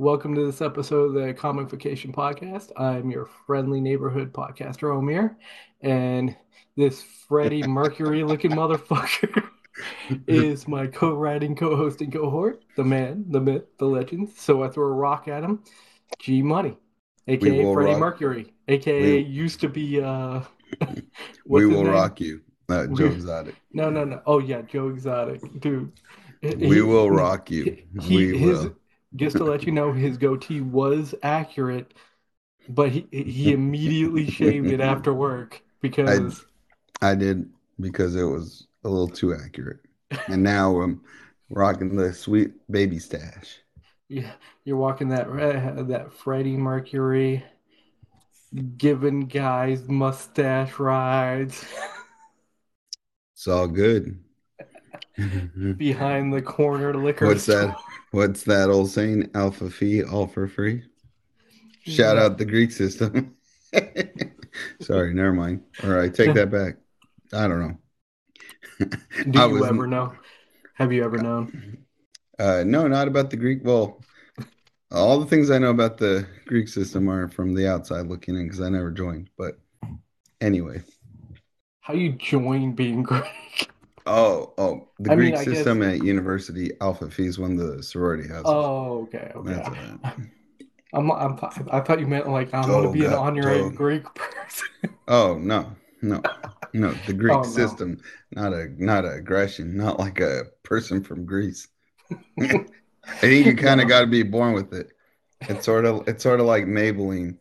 Welcome to this episode of the Comicfication Podcast. I'm your friendly neighborhood podcaster, Omir, and this Freddie Mercury looking motherfucker is my co writing, co hosting cohort, the man, the myth, the legend. So I throw a rock at him. G Money, aka Freddie rock- Mercury, aka We- used to be. uh we will rock you. Uh, Joe Exotic. No, no, no. Oh, yeah, Joe Exotic. Dude. We He- will rock you. he we his will. Just to let you know his goatee was accurate but he he immediately shaved it after work because I did because it was a little too accurate. And now I'm rocking the sweet baby stash. yeah, you're walking that uh, that Freddie Mercury giving guys mustache rides It's all good. behind the corner liquor What's that? What's that old saying? Alpha Phi, all for free. Shout out the Greek system. Sorry, never mind. All right, take that back. I don't know. Do you was- ever know? Have you ever known? Uh, no, not about the Greek. Well, all the things I know about the Greek system are from the outside looking in because I never joined. But anyway, How you join being Greek? Oh, oh, the I mean, Greek guess- system at University Alpha Phi is one of the sorority houses. Oh, okay, okay. I'm, I'm, I thought you meant like I'm gonna be an honorary oh. Greek person. Oh no, no, no. The Greek Oh, no. system, not a not a aggression, not like a person from Greece. I think you kind of got to be born with it. It's sort of it's sort of like Maybelline.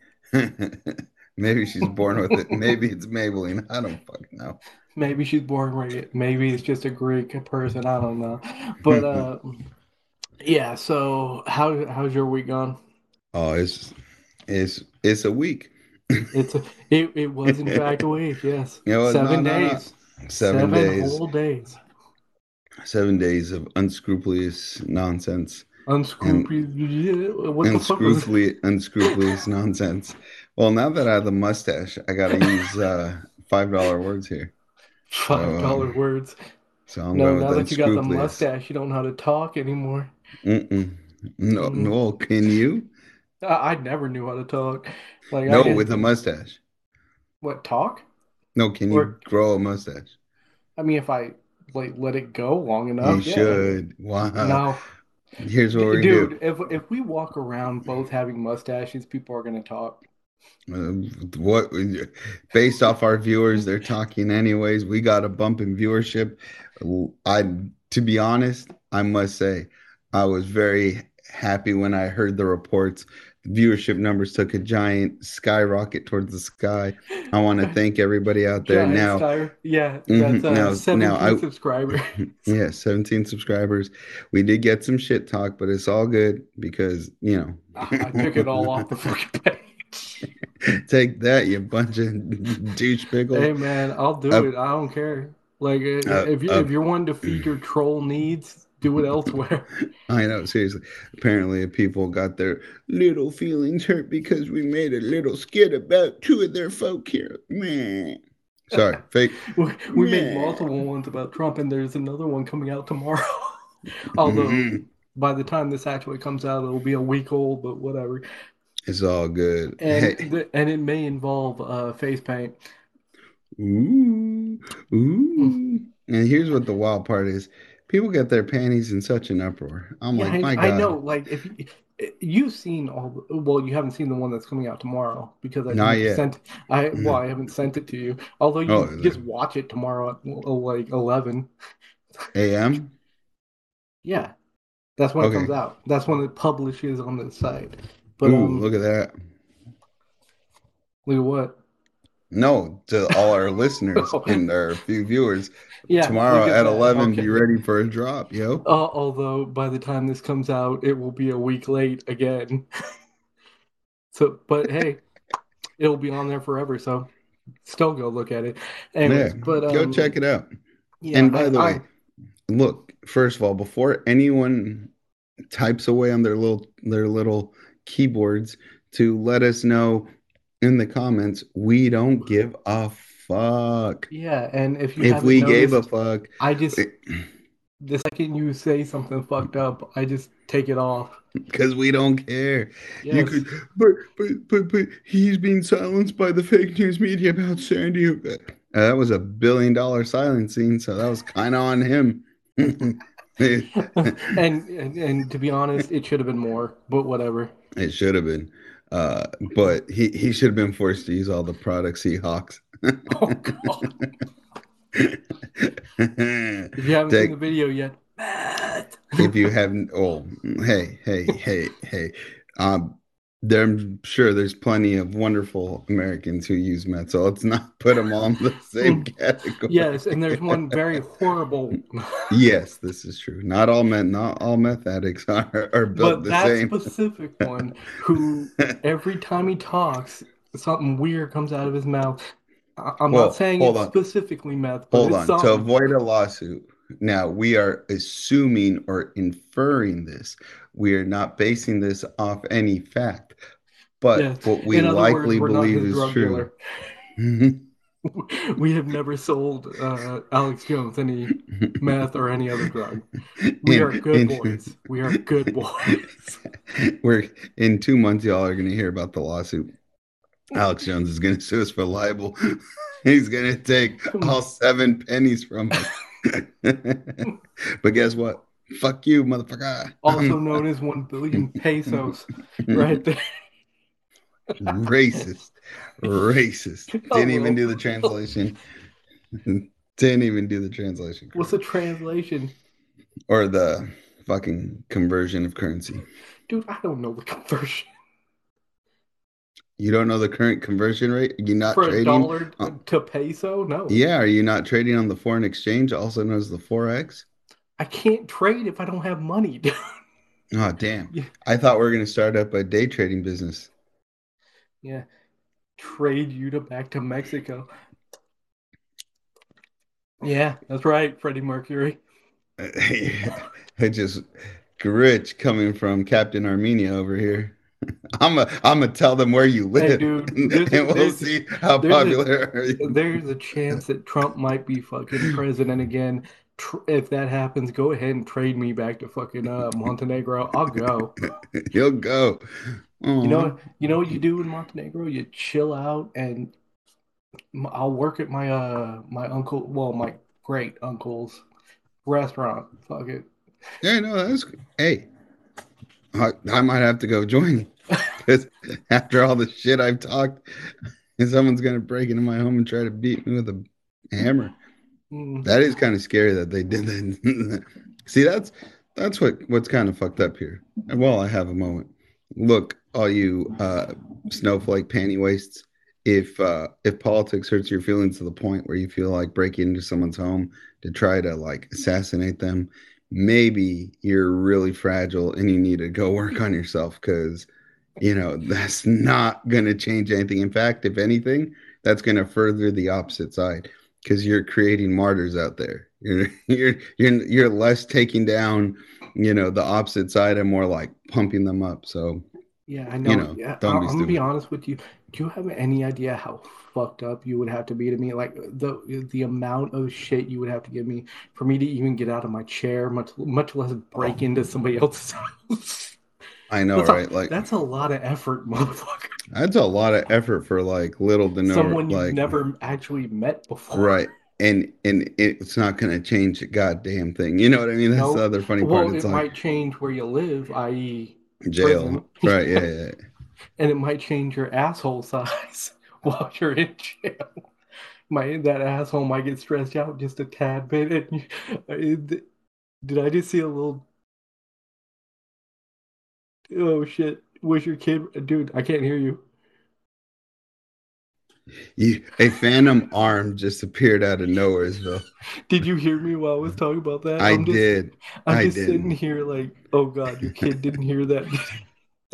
Maybe she's born with it. Maybe it's Maybelline. I don't fucking know. Maybe she's born right. Maybe it's just a Greek person. I don't know. But uh, yeah. So how how's your week gone? Oh, it's it's it's a week. It's a, it it was in fact a week. Yes, know what? seven No, no, no. days. Seven, days. whole days. Seven days of unscrupulous nonsense. Unscrupulous. What the fuck was unscrupulous, unscrupulous nonsense. Well, now that I have the mustache, I gotta use uh, five dollar words here. Five dollar um, words? So I'm No, now that you got the mustache, you don't know how to talk anymore. Mm-mm. No, Mm. no, can you? I, I never knew how to talk. Like No, with a mustache. what talk? No, can Or- you grow a mustache? I mean, if I like let it go long enough, You yeah. should. Wow. No, Here's what we're dude. If if we walk around both having mustaches, people are gonna talk. Uh, what based off our viewers, they're talking anyways. We got a bump in viewership. I to be honest, I must say, I was very happy when I heard the reports. Viewership numbers took a giant skyrocket towards the sky. I want to thank everybody out there Giant now. yeah, Mhm, that's uh, now- 17 now I- subscribers. Yeah, 17 subscribers. We did get some shit talk, but it's all good because, you know, I took it all off the fucking page. take that, you bunch of douche pickles. Hey man, I'll do Uh, it. I don't care. Like uh, uh, if you uh, if you're wanting to feed your troll needs, do it elsewhere. I know, seriously. Apparently, people got their little feelings hurt because we made a little skit about two of their folk here. Man. Sorry, fake. We, we made multiple ones about Trump, and there's another one coming out tomorrow. Although Mhm. by the time this actually comes out, it'll be a week old, but whatever. It's all good. And Hey. th- and it may involve uh, face paint. Ooh, ooh. And here's what the wild part is. People get their panties in such an uproar. I'm Yeah, like, I, my God. I know. Like if you, you've seen all, the, well, you haven't seen the one that's coming out tomorrow because I Not yet. sent. I well, I haven't sent it to you. Although you Oh, just watch it tomorrow at uh, like eleven. AM? Yeah, that's when Okay. it comes out. That's when it publishes on the site. But Ooh, um, look at that. look at what? No, to all our listeners Oh. and our few viewers, Yeah, tomorrow look at 11, Okay. be ready for a drop, yo. Uh, although by the time this comes out, it will be a week late again. so, but hey, it'll be on there forever. So, still go look at it. Anyways, yeah, but um, go check it out. Yeah, and by I- the I- way, look, first of all, before anyone types away on their little their little keyboards to let us know in the comments, we don't give a fuck. yeah, and if you If we gave a fuck, I just the second you say something fucked up, I just take it off. Because we don't care. You Yes. could, but but but but he's being silenced by the fake news media about Sandy. Uh, that was a billion dollar silencing, so that was kind of on him. and, and and to be honest, it should have been more, but whatever. Should have been, uh, but he he should have been forced to use all the products he hawks. Oh god. If you haven't Take- seen the video yet, if you haven't oh hey hey hey hey um there, I'm sure there's plenty of wonderful Americans who use meth, so let's not put them all in the same category. Yes, and there's one very horrible, Yes, this is true. Not all meth, not all meth addicts are, are built but the that same. specific one who every time he talks, something weird comes out of his mouth. I- I'm Well, not saying it's on. specifically meth, but Hold on. To avoid a lawsuit, now we are assuming or inferring this. We are not basing this off any fact, but Yes. what we other words, likely believe is true. We have never sold uh, Alex Jones any meth or any other drug. We In- are good in- boys. We are good boys. We're in two months, y'all are going to hear about the lawsuit. Alex Jones is going to sue us for libel. He's going to take all seven pennies from us. but guess what? Fuck you, motherfucker. Also known as one billion pesos, right there. Racist. Racist. Oh, Didn't even do the translation. Didn't even do the translation. What's the translation? Or the fucking conversion of currency. Dude, I don't know the conversion. You don't know the current conversion rate? You're you not For a trading? dollar Uh, to peso? No. Yeah, are you not trading on the foreign exchange, also known as the Forex? I can't trade if I don't have money. Oh, damn. Yeah. I thought we were going to start up a day trading business. Yeah. Trade you to back to Mexico. Yeah, that's right, Freddie Mercury. it just rich coming from Captain Armenia over here. I'm a, I'm gonna tell them where you Hey, live, dude, and there's- we'll there's- see how there's a- popular are you. There's a chance that Trump might be fucking president again. Tr- If that happens, go ahead and trade me back to fucking uh, Montenegro. I'll go. You'll go. You know, you know what you do in Montenegro? You chill out, and I'll work at my uh my uncle, well, my great uncle's restaurant. Fuck it. Yeah, no, that's hey. I, I might have to go join because after all the shit I've talked, someone's gonna break into my home and try to beat me with a hammer. Mm. That is kind of scary that they did that. See, that's that's what what's kind of fucked up here. And while I have a moment, look, all you uh, snowflake panty wastes. If uh, if politics hurts your feelings to the point where you feel like breaking into someone's home to try to like assassinate them, maybe you're really fragile and you need to go work on yourself because you know that's not going to change anything. In fact, if anything, that's going to further the opposite side because you're creating martyrs out there. You're you're you're you're less taking down, you know, the opposite side and more like pumping them up. So Yeah, I know. know, yeah, don't I- be I'm gonna be honest with you. Do you have any idea how fucked up you would have to be to me? Like the the amount of shit you would have to give me for me to even get out of my chair, much much less break oh. into somebody else's house. I know, That's a- right? Like That's a lot of effort, motherfucker. that's a lot of effort for like little to no Someone you've like never actually met before. right. And and it's not gonna change a goddamn thing. You know what I mean? That's Nope. the other funny Well, part. it It's might change where you live, i.e., jail. Right, yeah, yeah. and it might change your asshole size while you're in jail. My that asshole might get stretched out just a tad bit. And did I just see a little? Oh shit! Was your kid, dude? I can't hear you. You, a phantom arm just appeared out of nowhere, so Did you hear me while I was talking about that? I I'm just, did. I'm I just sitting here like, oh god, your kid didn't hear that.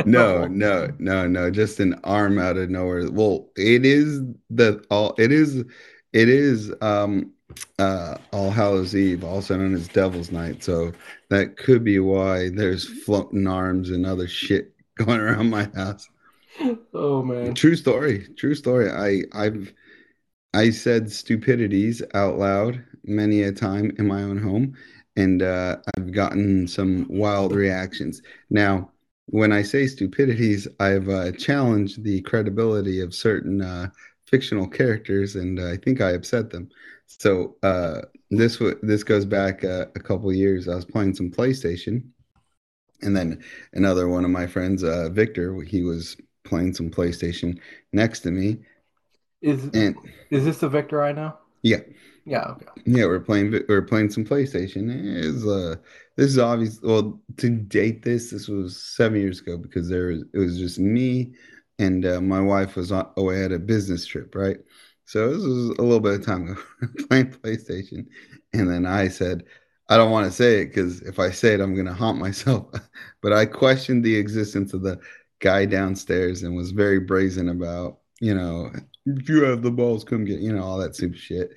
No, no, no, no. Just an arm out of nowhere. Well, it is the all. It is, it is um, uh, All Hallows Eve, also known as Devil's Night. So that could be why there's floating arms and other shit going around my house. Oh man. True story. True story. I I've I said stupidities out loud many a time in my own home, and uh, I've gotten some wild reactions. Now, when I say stupidities, I've uh, challenged the credibility of certain uh, fictional characters, and I think I upset them. So uh, this w- this goes back uh, a couple years. I was playing some PlayStation, and then another one of my friends, uh, Victor, he was playing some PlayStation next to me. Is And is this the Victor I know? yeah, Yeah. Okay. yeah, we're playing we're playing some PlayStation. Was, uh, this is obvious. Well, to date this, this was seven years ago because there was it was just me and uh, my wife was away at a business trip, right? So this was a little bit of time ago playing PlayStation, and then I said, I don't want to say it because if I say it, I'm gonna haunt myself. but I questioned the existence of the guy downstairs and was very brazen about, you know, if you have the balls, come get, you know, all that super shit.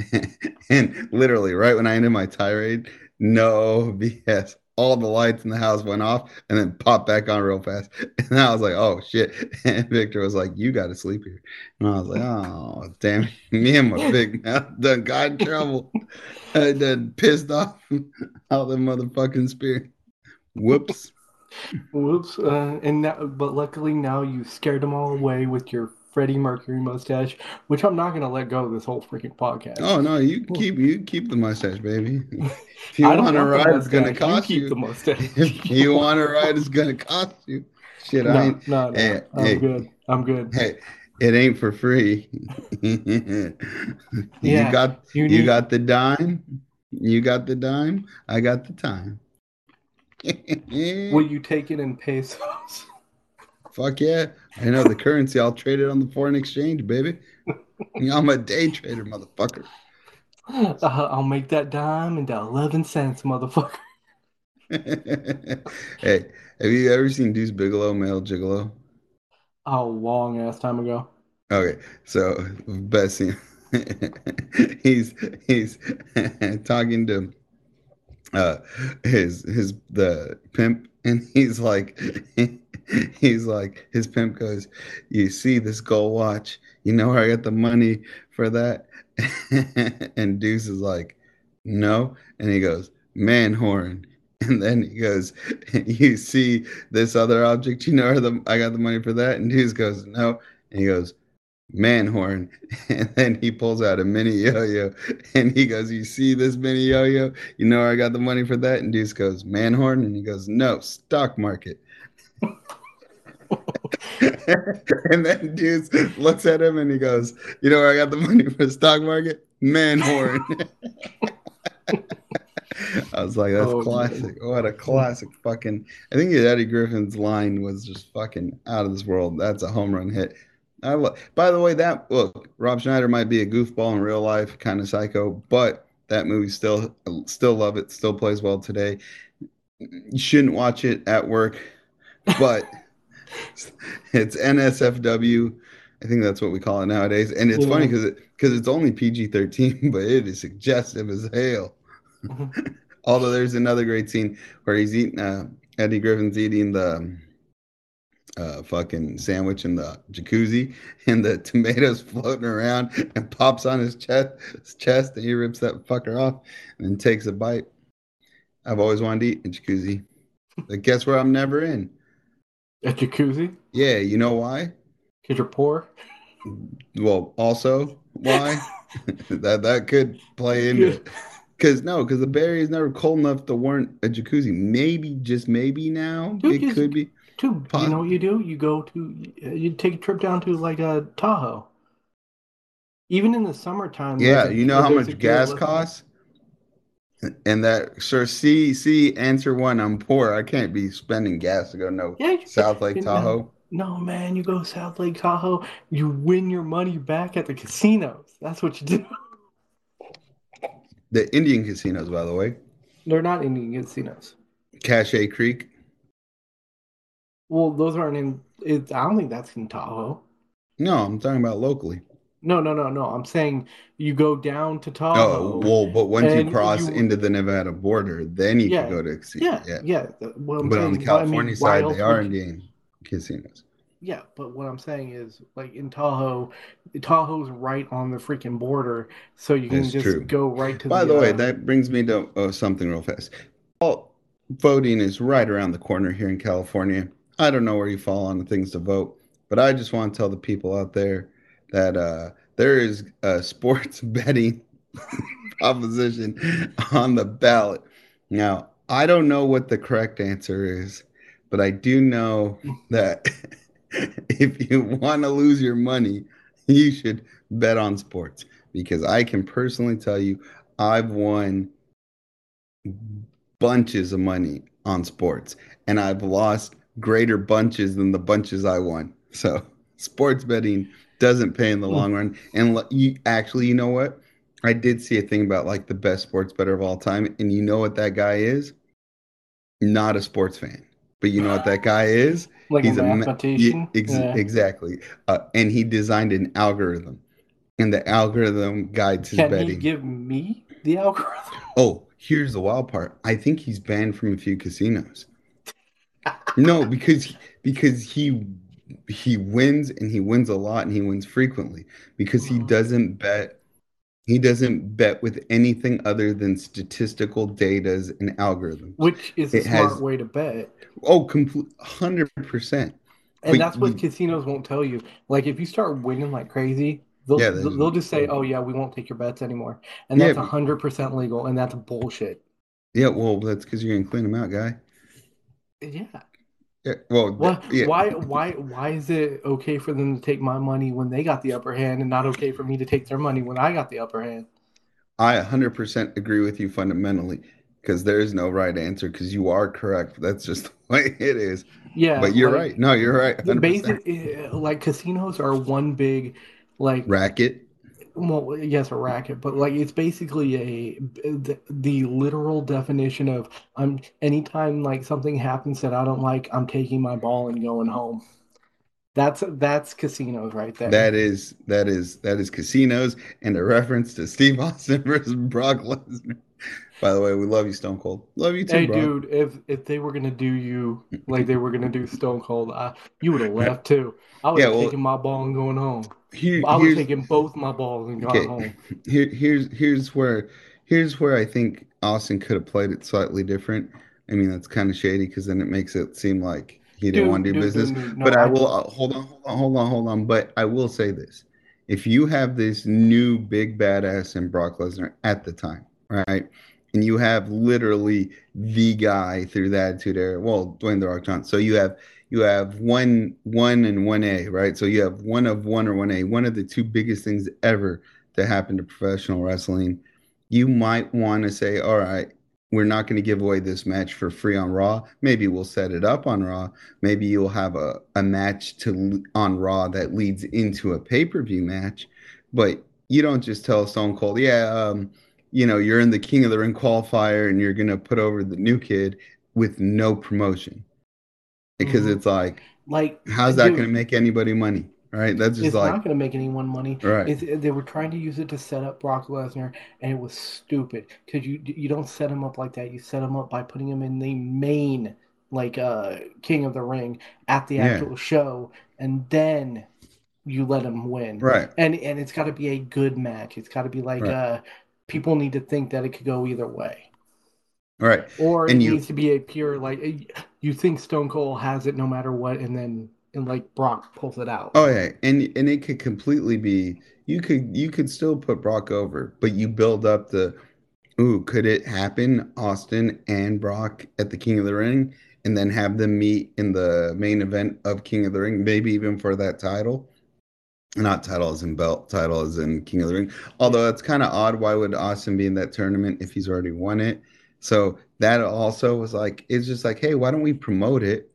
and literally, right when I ended my tirade, no BS. All the lights in the house went off and then popped back on real fast. And I was like, oh shit. And Victor was like, you got to sleep here. And I was like, oh, damn it. Me and my big mouth done got in trouble. I done pissed off all the motherfucking spirit. Whoops. Whoops. Uh, and now, but luckily now you scared them all away with your Freddie Mercury mustache, which I'm not gonna let go this whole freaking podcast. Oh no, you keep you keep the mustache, baby. If you I want to ride, it's gonna. You cost keep you. the mustache. If you want to ride, it's gonna cost you. Shit, I No, ain't. no, no. Hey, I'm hey. good. I'm good. Hey, it ain't for free. you Yeah, got You you got the dime. You got the dime. I got the time. will you take it in pesos? Fuck yeah. I know the currency. I'll trade it on the foreign exchange, baby. I'm a day trader, motherfucker. Uh, I'll make that dime into 11 cents, motherfucker. hey, have you ever seen Deuce Bigalow, Male Gigolo? A long ass time ago. Okay, so best scene. he's he's talking to uh his his the pimp and he's like he's like his pimp goes you see this gold watch? You know where i got the money for that? And deuce is like no. And he goes man horn and then he goes you see this other object? You know where the i got the money for that? And deuce goes no. And he goes man horn and then he pulls out a mini yo-yo and he goes you see this mini yo-yo you know where i got the money for that and deuce goes man horn and he goes no stock market and then Deuce looks at him and he goes, You know where I got the money for the stock market? Man horn. I was like, That's Oh, man. classic. What a classic fucking. I think Eddie Griffin's line was just fucking out of this world. That's a home run hit. I lo- By the way, that look, Rob Schneider might be a goofball in real life, kind of psycho, but that movie still, still love it, still plays well today. You shouldn't watch it at work, but it's NSFW. I think that's what we call it nowadays. And it's Yeah. funny because it, because it's only PG 13, but it is suggestive as hell. Mhm. Although there's another great scene where he's eating, uh, Eddie Griffin's eating the uh, fucking sandwich in the jacuzzi, and the tomatoes floating around and pops on his chest, his chest, and he rips that fucker off and then takes a bite. I've always wanted to eat in jacuzzi. But guess where I'm never in? A jacuzzi? Yeah, you know why? Because you're poor? Well, also why? that that could play into it. Cause no, because the Area is never cold enough to warrant a jacuzzi. Maybe, just maybe now Dude, it just- could be. Dude, you know what you do? You go to, you take a trip down to like a Tahoe. Even in the summertime. Yeah, a- you know how much gas costs? And that sure see see answer one, I'm poor. I can't be spending gas to go no Yeah, South Lake Tahoe. No, man, you go South Lake Tahoe, you win your money back at the casinos. That's what you do. The Indian casinos, by the way. They're not Indian casinos. Cache Creek. Well, those aren't in. It, I don't think that's in Tahoe. No, I'm talking about locally. No, no, no, no. I'm saying you go down to Tahoe. Oh, well, but once you cross you- into the Nevada border, then you Yeah, can go to a casino. yeah, Yeah. yeah. I'm But on the saying, well, I mean, California side, they are in casinos. Yeah, but what I'm saying is, like in Tahoe, Tahoe's right on the freaking border, so you can That's just true. go right to the By the. the way, Uh, that brings me to uh, something real fast. Well, voting is right around the corner here in California. I don't know where you fall on the things to vote, but I just want to tell the people out there that uh, there is a sports betting proposition on the ballot. Now, I don't know what the correct answer is, but I do know that if you want to lose your money, you should bet on sports because I can personally tell you I've won bunches of money on sports and I've lost greater bunches than the bunches I won. So, sports betting doesn't pay in the long run. And you actually, you know what? I did see a thing about like the best sports better of all time. And you know what that guy is? Not a sports fan. But you know what that guy is? like He's a a ma- mathematician. Ex- yeah. Exactly. Uh, and he designed an algorithm. And the algorithm guides his Can he betting. give me the algorithm? Oh, here's the wild part. I think he's banned from a few casinos. No, because because he he wins and he wins a lot and he wins frequently because he doesn't bet he doesn't bet with anything other than statistical datas and algorithms. Which is a smart has- way to bet. Oh, complete hundred percent. And But that's what you- casinos won't tell you. Like if you start winning like crazy, they'll Yeah, they'll, just say, "Oh yeah, we won't take your bets anymore," and that's hundred percent legal, and that's bullshit. Yeah, well, that's because you're gonna clean them out, guy. Yeah. Yeah, well, Why, yeah. why, why, why is it okay for them to take my money when they got the upper hand, and not okay for me to take their money when I got the upper hand? I 100% agree with you fundamentally because there is no right answer because you are correct. That's just the way it is. Yeah, But you're like, right. No, you're right. 100%. Basic, eh, like casinos are one big, like Racket. Well, yes, a racket, but like it's basically a the, the literal definition of I'm anytime like something happens that I don't like, I'm taking my ball and going home. That's that's casinos right there. That is that is that is casinos and a reference to Steve Austin versus Brock Lesnar. By the way, we love you, Stone Cold. Love you too, Hey, bro. dude, if if they were gonna do you like they were gonna do Stone Cold, I, you would have left too. I was Yeah, well- taken my ball and going home. Here, I was taking both my balls and going Okay. home. here, here's here's where here's where I think Austin could have played it slightly different. I mean, that's kind of shady because then it makes it seem like he didn't want to do dude, business. dude, no, but I I- will uh, hold on, hold on, hold on, hold on. But I will say this: if you have this new big badass in Brock Lesnar at the time, right, and you have literally the guy through the Attitude Era, well, Dwayne the Rock Johnson. So you have you have one one and one A, right? So you have one of one or one A, one of the two biggest things ever to happen to professional wrestling. You might want to say, all right. We're not going to give away this match for free on Raw. Maybe we'll set it up on Raw maybe you'll have a, a match to on Raw that leads into a pay per view match, but you don't just tell Stone Cold, yeah, um, you know, you're in the King of the Ring qualifier and you're gonna put over the new kid with no promotion, because Mhm. it's like, Like, how's that gonna make anybody money, right? That's just like It's like, not going to make anyone money. right, It's, they were trying to use it to set up Brock Lesnar, and it was stupid because you you don't set him up like that. You set him up by putting him in the main like uh King of the Ring at the Yeah. actual show, and then you let him win. right, And and it's got to be a good match. It's got to be like Right. uh people need to think that it could go either way, right. or it And you- needs to be a pure like you think Stone Cold has it no matter what, and then and like Brock pulls it out. Oh yeah, and and it could completely be you could you could still put Brock over, but you build up the ooh, could it happen Austin and Brock at the King of the Ring and then have them meet in the main event of King of the Ring, maybe even for that title? Not title as in belt, title as in King of the Ring. Although that's kind of odd. Why would Austin be in that tournament if he's already won it? So that also was like, it's just like, hey, why don't we promote it,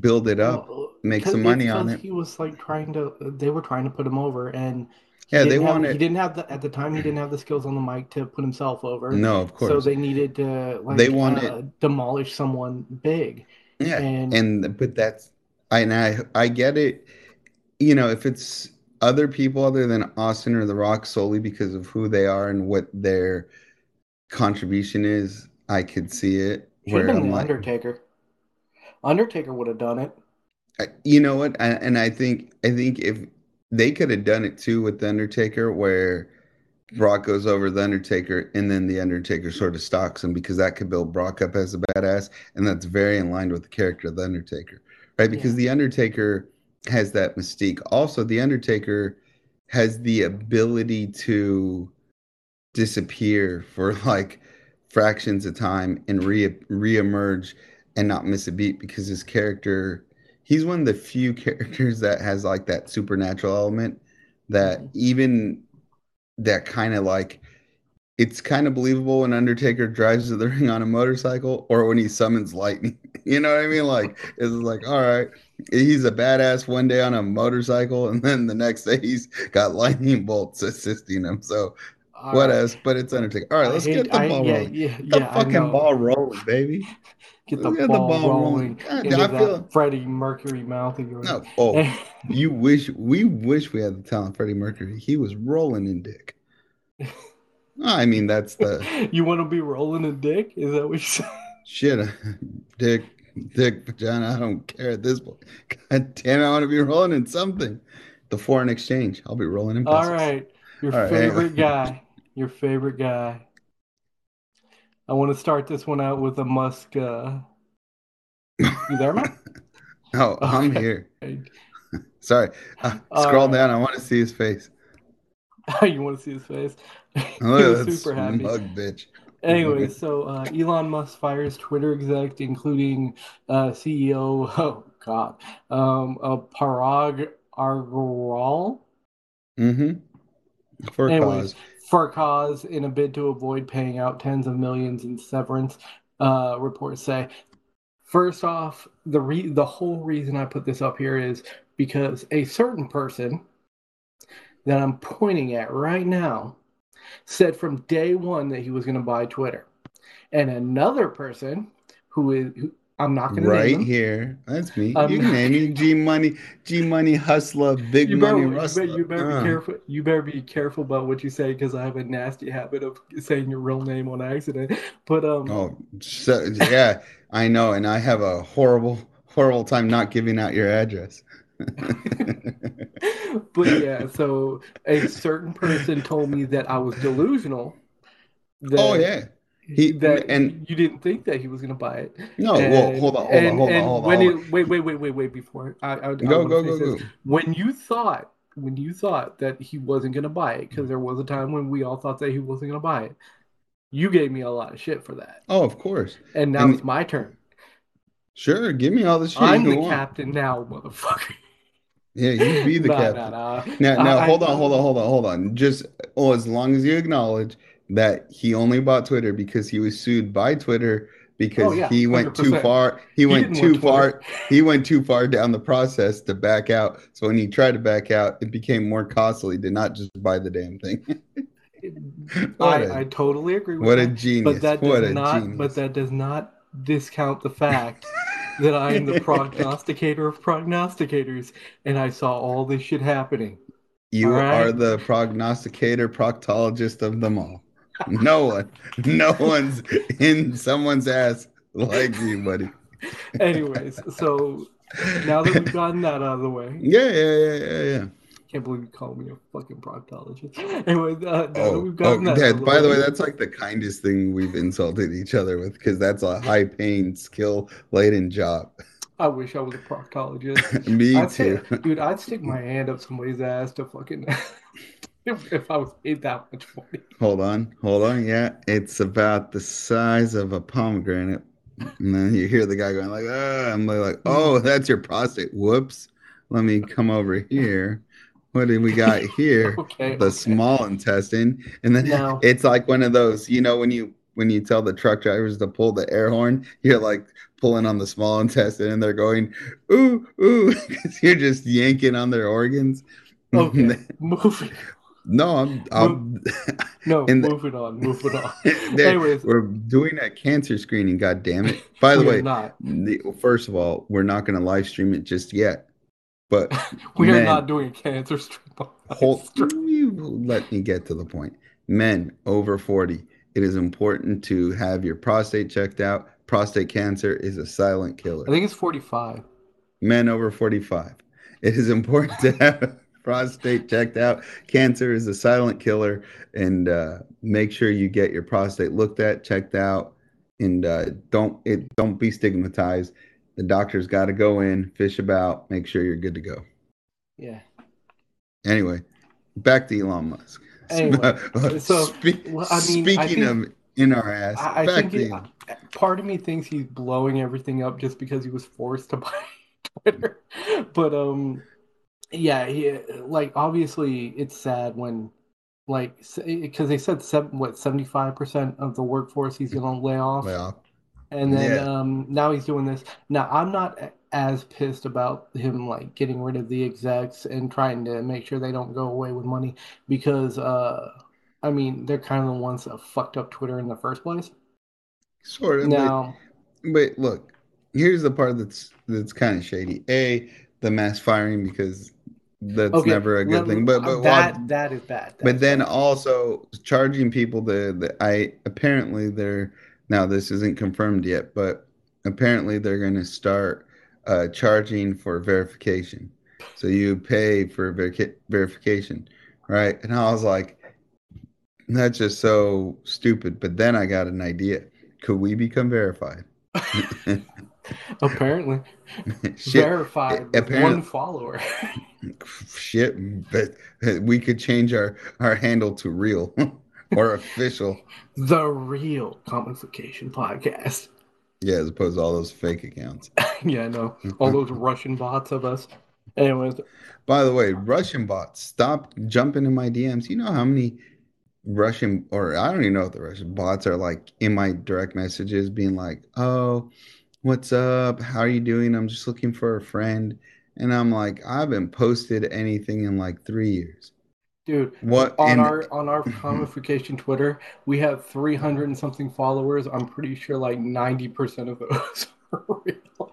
build it up, Well, make some money on it? He was like trying to. They were trying to put him over, and Yeah, they have, want He didn't have the at the time. He didn't have the skills on the mic to put himself over. No, of course. So they needed to like They wanted- uh, demolish someone big. Yeah, And- and but that's I and I I get it. You know, if it's other people other than Austin or The Rock solely because of who they are and what their contribution is, I could see it. Should have been I'm the like, Undertaker. Undertaker would have done it. I- you know what? I, and I think I think if they could have done it too with the Undertaker, where Brock goes over the Undertaker, and then the Undertaker sort of stalks him because that could build Brock up as a badass, and that's very in line with the character of the Undertaker, right? Because Yeah. the Undertaker has that mystique. Also, the Undertaker has the ability to disappear for like fractions of time and re reemerge and not miss a beat because his character he's one of the few characters that has like that supernatural element that Mhm. even that kind of like it's kind of believable when Undertaker drives to the ring on a motorcycle or when he summons lightning. You know what I mean? Like it's like, all right, he's a badass one day on a motorcycle, and then the next day he's got lightning bolts assisting him. So All what right. else? But it's Undertaker. All right, I let's hate- get the ball yeah, rolling. Yeah, Get the yeah, fucking ball rolling, baby. Get the, Let's ball, rolling. rolling God, I feel Freddie Mercury mouth of yours. no. Oh, you wish we wish we had the talent Freddie Mercury. He was rolling in dick. I mean, that's the you want to be rolling a dick? Is that what you said? shit. Dick, dick, vagina. I don't care at this point. God damn, it, I want to be rolling in something. The foreign exchange. I'll be rolling in pesos. All right, your All right, favorite anyway. guy. Your favorite guy. I want to start this one out with a Musk. Uh... You there, man? Oh, I'm here. Sorry. Uh, scroll right. down. I want to see his face. you want to see his face? he Look was super happy. smug bitch. Anyway, so uh, Elon Musk fires Twitter exec, including uh, CEO, oh God, um, uh, Parag Agrawal, Mm-hmm. For Anyways. cause. for cause in a bid to avoid paying out tens of millions in severance. Uh, reports say. First off, the re- the whole reason I put this up here is because a certain person that I'm pointing at right now said from day one that he was going to buy Twitter, and another person who is who, I'm not going to Right name him. here. That's me. I'm you can name me G Money, G Money Hustler, Big You better, Money you better, you better Uh, be careful. You better be careful about what you say because I have a nasty habit of saying your real name on accident. But um, Oh, so, yeah, I know. And I have a horrible, horrible time not giving out your address. but yeah, so a certain person told me that I was delusional. That, oh, yeah. He- that and- you didn't think that he was going to buy it. No, well, hold on, hold on, and- hold on, and hold on. when hold on. it- wait, wait, wait, wait, wait. Before I, I, I Go, wanna go, go, this. go. When you thought, when you thought that he wasn't going to buy it, because mm. there was a time when we all thought that he wasn't going to buy it, you gave me a lot of shit for that, Oh, of course. and now And- it's my turn. Sure, give me all the shit I'm the want. captain now, motherfucker. Yeah, you be the Nah, captain. nah, nah. Now, now, I- hold on, hold on, hold on, hold on. Just oh, as long as you acknowledge that he only bought Twitter because he was sued by Twitter because Oh, yeah, he went too 100%. far. He went didn't too far. He went too far down the process to back out. So when he tried to back out, it became more costly to not just buy the damn thing. I, a- I totally agree with what a that. genius! But that what does a not genius! but that does not discount the fact that I am the prognosticator of prognosticators and I saw all this shit happening. you right. are the prognosticator, proctologist of them all. No one, no one's in someone's ass like you, buddy. Anyways, so now that we've gotten that out of the way, Yeah, yeah, yeah, yeah, yeah. Can't believe you called me a fucking proctologist. Anyway, uh, Oh, we've oh gotten that, out that, of by the way, way, that's like the kindest thing we've insulted each other with because that's a high paying, skill laden job. I wish I was a proctologist. Me I'd too. say, dude, I'd stick my hand up somebody's ass to fucking if, if I was paid that much money. Hold on, hold on. Yeah, it's about the size of a pomegranate. And then you hear the guy going like, ah, I'm like, oh, that's your prostate. Whoops. Let me come over here. What do we got here? Okay. the okay. small intestine. And then No. it's like one of those, you know, when you when you tell the truck drivers to pull the air horn, you're like pulling on the small intestine and they're going, ooh, ooh, because you're just yanking on their organs. Okay. Moving. no, I'm, I'm No, the- moving on. Moving on. they're- Anyways. we're doing a cancer screening, god damn it. By the way, not. the, first of all, we're not going to live stream it just yet. But We are not doing a cancer strip. hold, let me get to the point. Men over 40, it is important to have your prostate checked out. Prostate cancer is a silent killer. I think it's 45. men over 45. It is important to have prostate checked out. Cancer is a silent killer, and uh, make sure you get your prostate looked at, checked out, and uh, don't it don't be stigmatized. The doctor's got to go in, fish about, make sure you're good to go. Yeah. Anyway, back to Elon Musk. Anyway, so Spe- well, I mean, I speaking think- of in our ass, I, I back think to it, part of me thinks he's blowing everything up just because he was forced to buy Twitter. But um, yeah, he like obviously it's sad when like because they said seven, what seventy five percent of the workforce he's gonna lay off, well, and then yeah. um now he's doing this. Now I'm not as pissed about him like getting rid of the execs and trying to make sure they don't go away with money because uh. I mean, they're kind of the ones that fucked up Twitter in the first place. sort of. but- Now, But look, here's the part that's that's kind of shady. A, the mass firing because that's okay, never a good let- thing. But but that why- that is bad. but That's then bad. also charging people the, the I apparently they're now this isn't confirmed yet, but apparently they're going to start uh, charging for verification. So you pay for verica- verification, right? And I was like, that's just so stupid. But then I got an idea. Could we become verified? apparently Shit, verified with apparent- one follower. shit, but we could change our our handle to real or official. the real comicfication podcast. Yeah, as opposed to all those fake accounts. yeah, I know all those Russian bots of us. Anyways, By the way, Russian bots, stop jumping in my DMs. You know how many Russian, or I don't even know if the Russian bots are like in my direct messages being like, oh, what's up? How are you doing? I'm just looking for a friend. And I'm like, I haven't posted anything in like three years. Dude, What? on our on our mm-hmm. comicfication Twitter, we have three hundred and something followers. I'm pretty sure like ninety percent of those are real.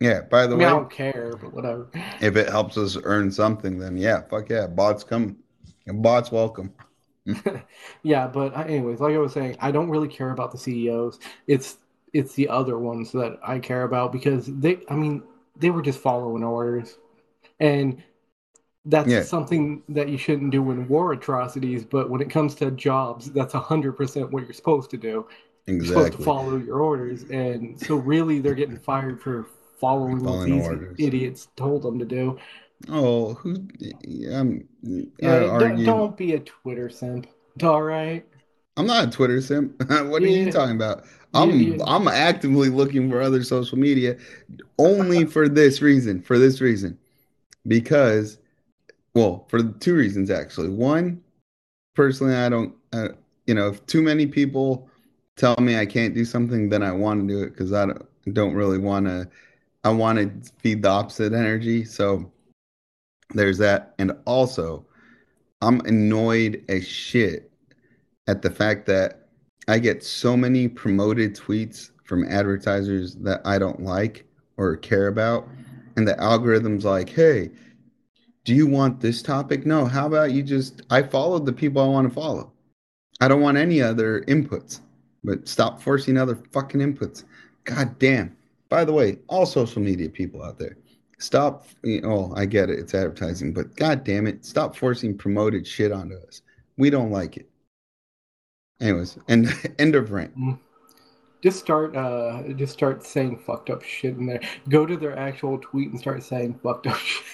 yeah, by I the mean, I don't care, but whatever. if it helps us earn something, then yeah, fuck yeah, bots come. and Bots welcome. Yeah, but uh, anyways, like I was saying, I don't really care about the CEOs. It's it's the other ones that I care about because they, I mean, they were just following orders, and that's Yeah. something that you shouldn't do in war atrocities. But when it comes to jobs, that's hundred percent what you're supposed to do. You're supposed to Exactly. follow your orders, and so really, they're getting fired for following what these orders. idiots told them to do. Oh, who? Yeah, don't, don't be a Twitter simp. All right. I'm not a Twitter simp. what are Yeah. you talking about? I'm I'm actively looking for other social media only for this reason. For this reason, because, well, for two reasons actually. One, personally, I don't. Uh, you know, if too many people tell me I can't do something, then I want to do it because I don't, don't really want to. I want to feed the opposite energy. So there's that, and also, I'm annoyed as shit at the fact that I get so many promoted tweets from advertisers that I don't like or care about. And the algorithm's like, hey, do you want this topic? No, how about you just, I followed the people I want to follow. I don't want any other inputs, but stop forcing other fucking inputs. God damn. By the way, all social media people out there, stop. You know, I get it, it's advertising, but god damn it, stop forcing promoted shit onto us. We don't like it. Anyways, end end of rant. Just start uh just start saying fucked up shit in there. Go to their actual tweet and start saying fucked up shit.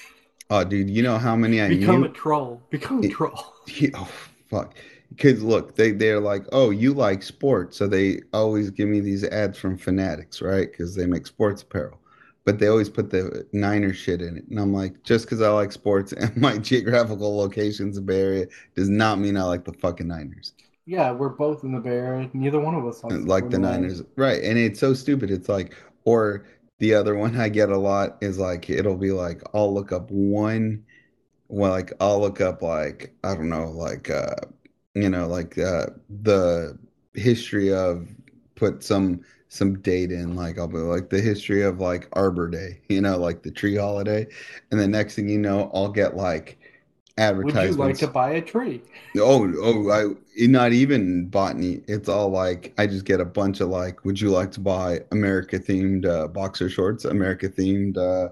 Oh, dude, you know how many I Become knew? a troll. Become a troll. Yeah, oh fuck. Because look, they they're like, oh, you like sports, so they always give me these ads from Fanatics, right? Because they make sports apparel, but they always put the Niner shit in it, and I'm like, just because I like sports and my geographical locations in the Bay Area does not mean I like the fucking Niners, Yeah, we're both in the Bay Area. Neither one of us likes like the Niners, right? And it's so stupid. It's like, or the other one I get a lot is like, it'll be like, I'll look up one, well, like I'll look up like I don't know, like uh you know, like uh, the history of put some some date in, like I'll be like the history of like Arbor Day, you know, like the tree holiday, and the next thing you know, I'll get like Would you advertisements. like to buy a tree? Oh, oh, I not even botany. It's all like I just get a bunch of like, would you like to buy America themed uh, boxer shorts, America themed uh,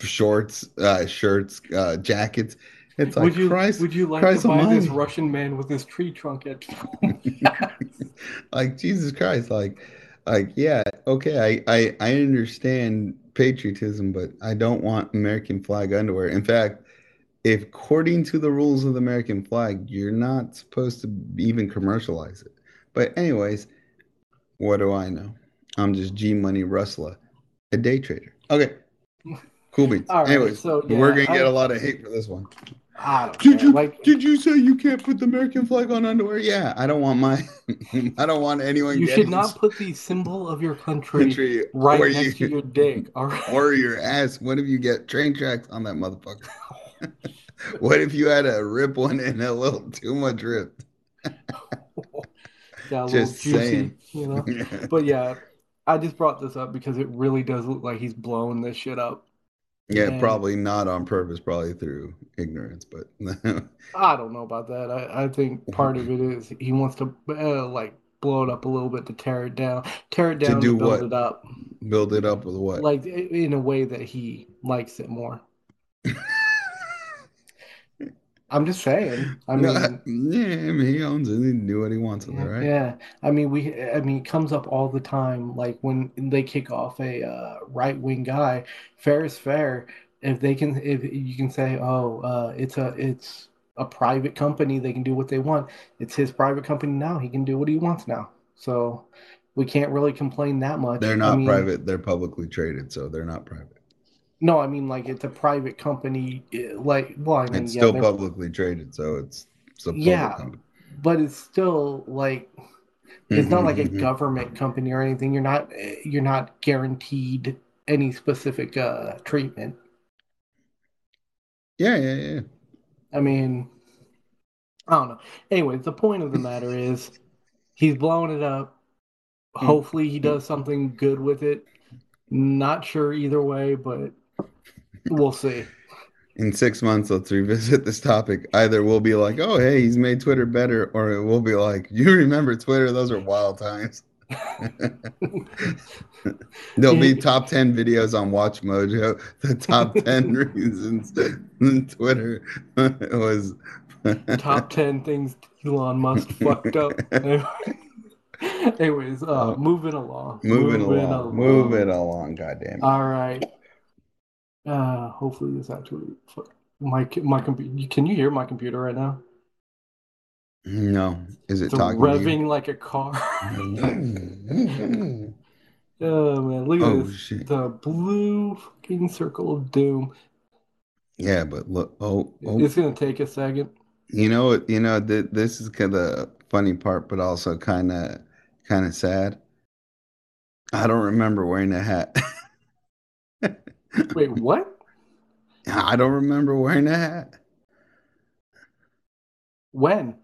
shorts, uh, shirts, uh, jackets? It's like would you Christ, would you like Christ to buy this. Russian man with his tree trunk at like Jesus Christ, like, like yeah, okay, I, I, I understand patriotism, but I don't want American flag underwear. In fact, if according to the rules of the American flag, you're not supposed to even commercialize it. But anyways, what do I know? I'm just G Money Rustler, a day trader. Okay, cool beans. All right, anyways, so, we're gonna get a lot of hate for this one. Did you like did you say you can't put the American flag on underwear? Yeah, I don't want my I don't want anyone you should not put the symbol of your country country right next you to your dick. All right. or your ass. What if you get train tracks on that motherfucker? what if you had a rip one and a little too much rip? Yeah, a little Just juicy, saying. you know. But yeah, I just brought this up because it really does look like he's blowing this shit up. yeah, And- probably not on purpose, probably through ignorance, but I don't know about that. I, I think part of it is he wants to uh, like blow it up a little bit to tear it down, tear it To down do to build what? it up, build it up with what? like in a way that he likes it more. I'm just saying. I mean, yeah, I mean, he owns it. He can do what he wants with it, right? Yeah, I mean we I mean it comes up all the time like when they kick off a uh, right wing guy, fair is fair. If they can if you can say, "Oh, uh, it's a it's a private company, they can do what they want." It's his private company now. He can do what he wants now. So we can't really complain that much. They're I not mean, private. They're publicly traded, so they're not private. No, I mean like it's a private company eh, like well, I mean It's yeah, still publicly traded, so it's it's a public Yeah. company. but it's still like It's not like a Mhm. government company or anything. You're not you're not guaranteed any specific uh, treatment. Yeah, yeah, yeah. I mean, I don't know. Anyways, the point of the matter is he's blowing it up. Hopefully, he does something good with it. Not sure either way, but we'll see. In six months, let's revisit this topic. Either we'll be like, "Oh, hey, he's made Twitter better," or it will be like, "You remember Twitter? Those are wild times." There'll be top ten videos on Watch Mojo. The top ten reasons Twitter was Top 10 things Elon Musk fucked up. Anyways, uh, Uh, moving along. moving along, moving along. Goddamn. All right. Uh, hopefully this actually my my computer. Can you hear my computer right now? No, is it It's talking? to you? revving like a car. oh man, look at oh this. shit! The blue fucking circle of doom. Yeah, but look. Oh, oh. It's gonna take a second. You know, you know, th this is kind of funny part, but also kind of, kind of sad. I don't remember wearing a hat. Wait, what? I don't remember wearing a hat When?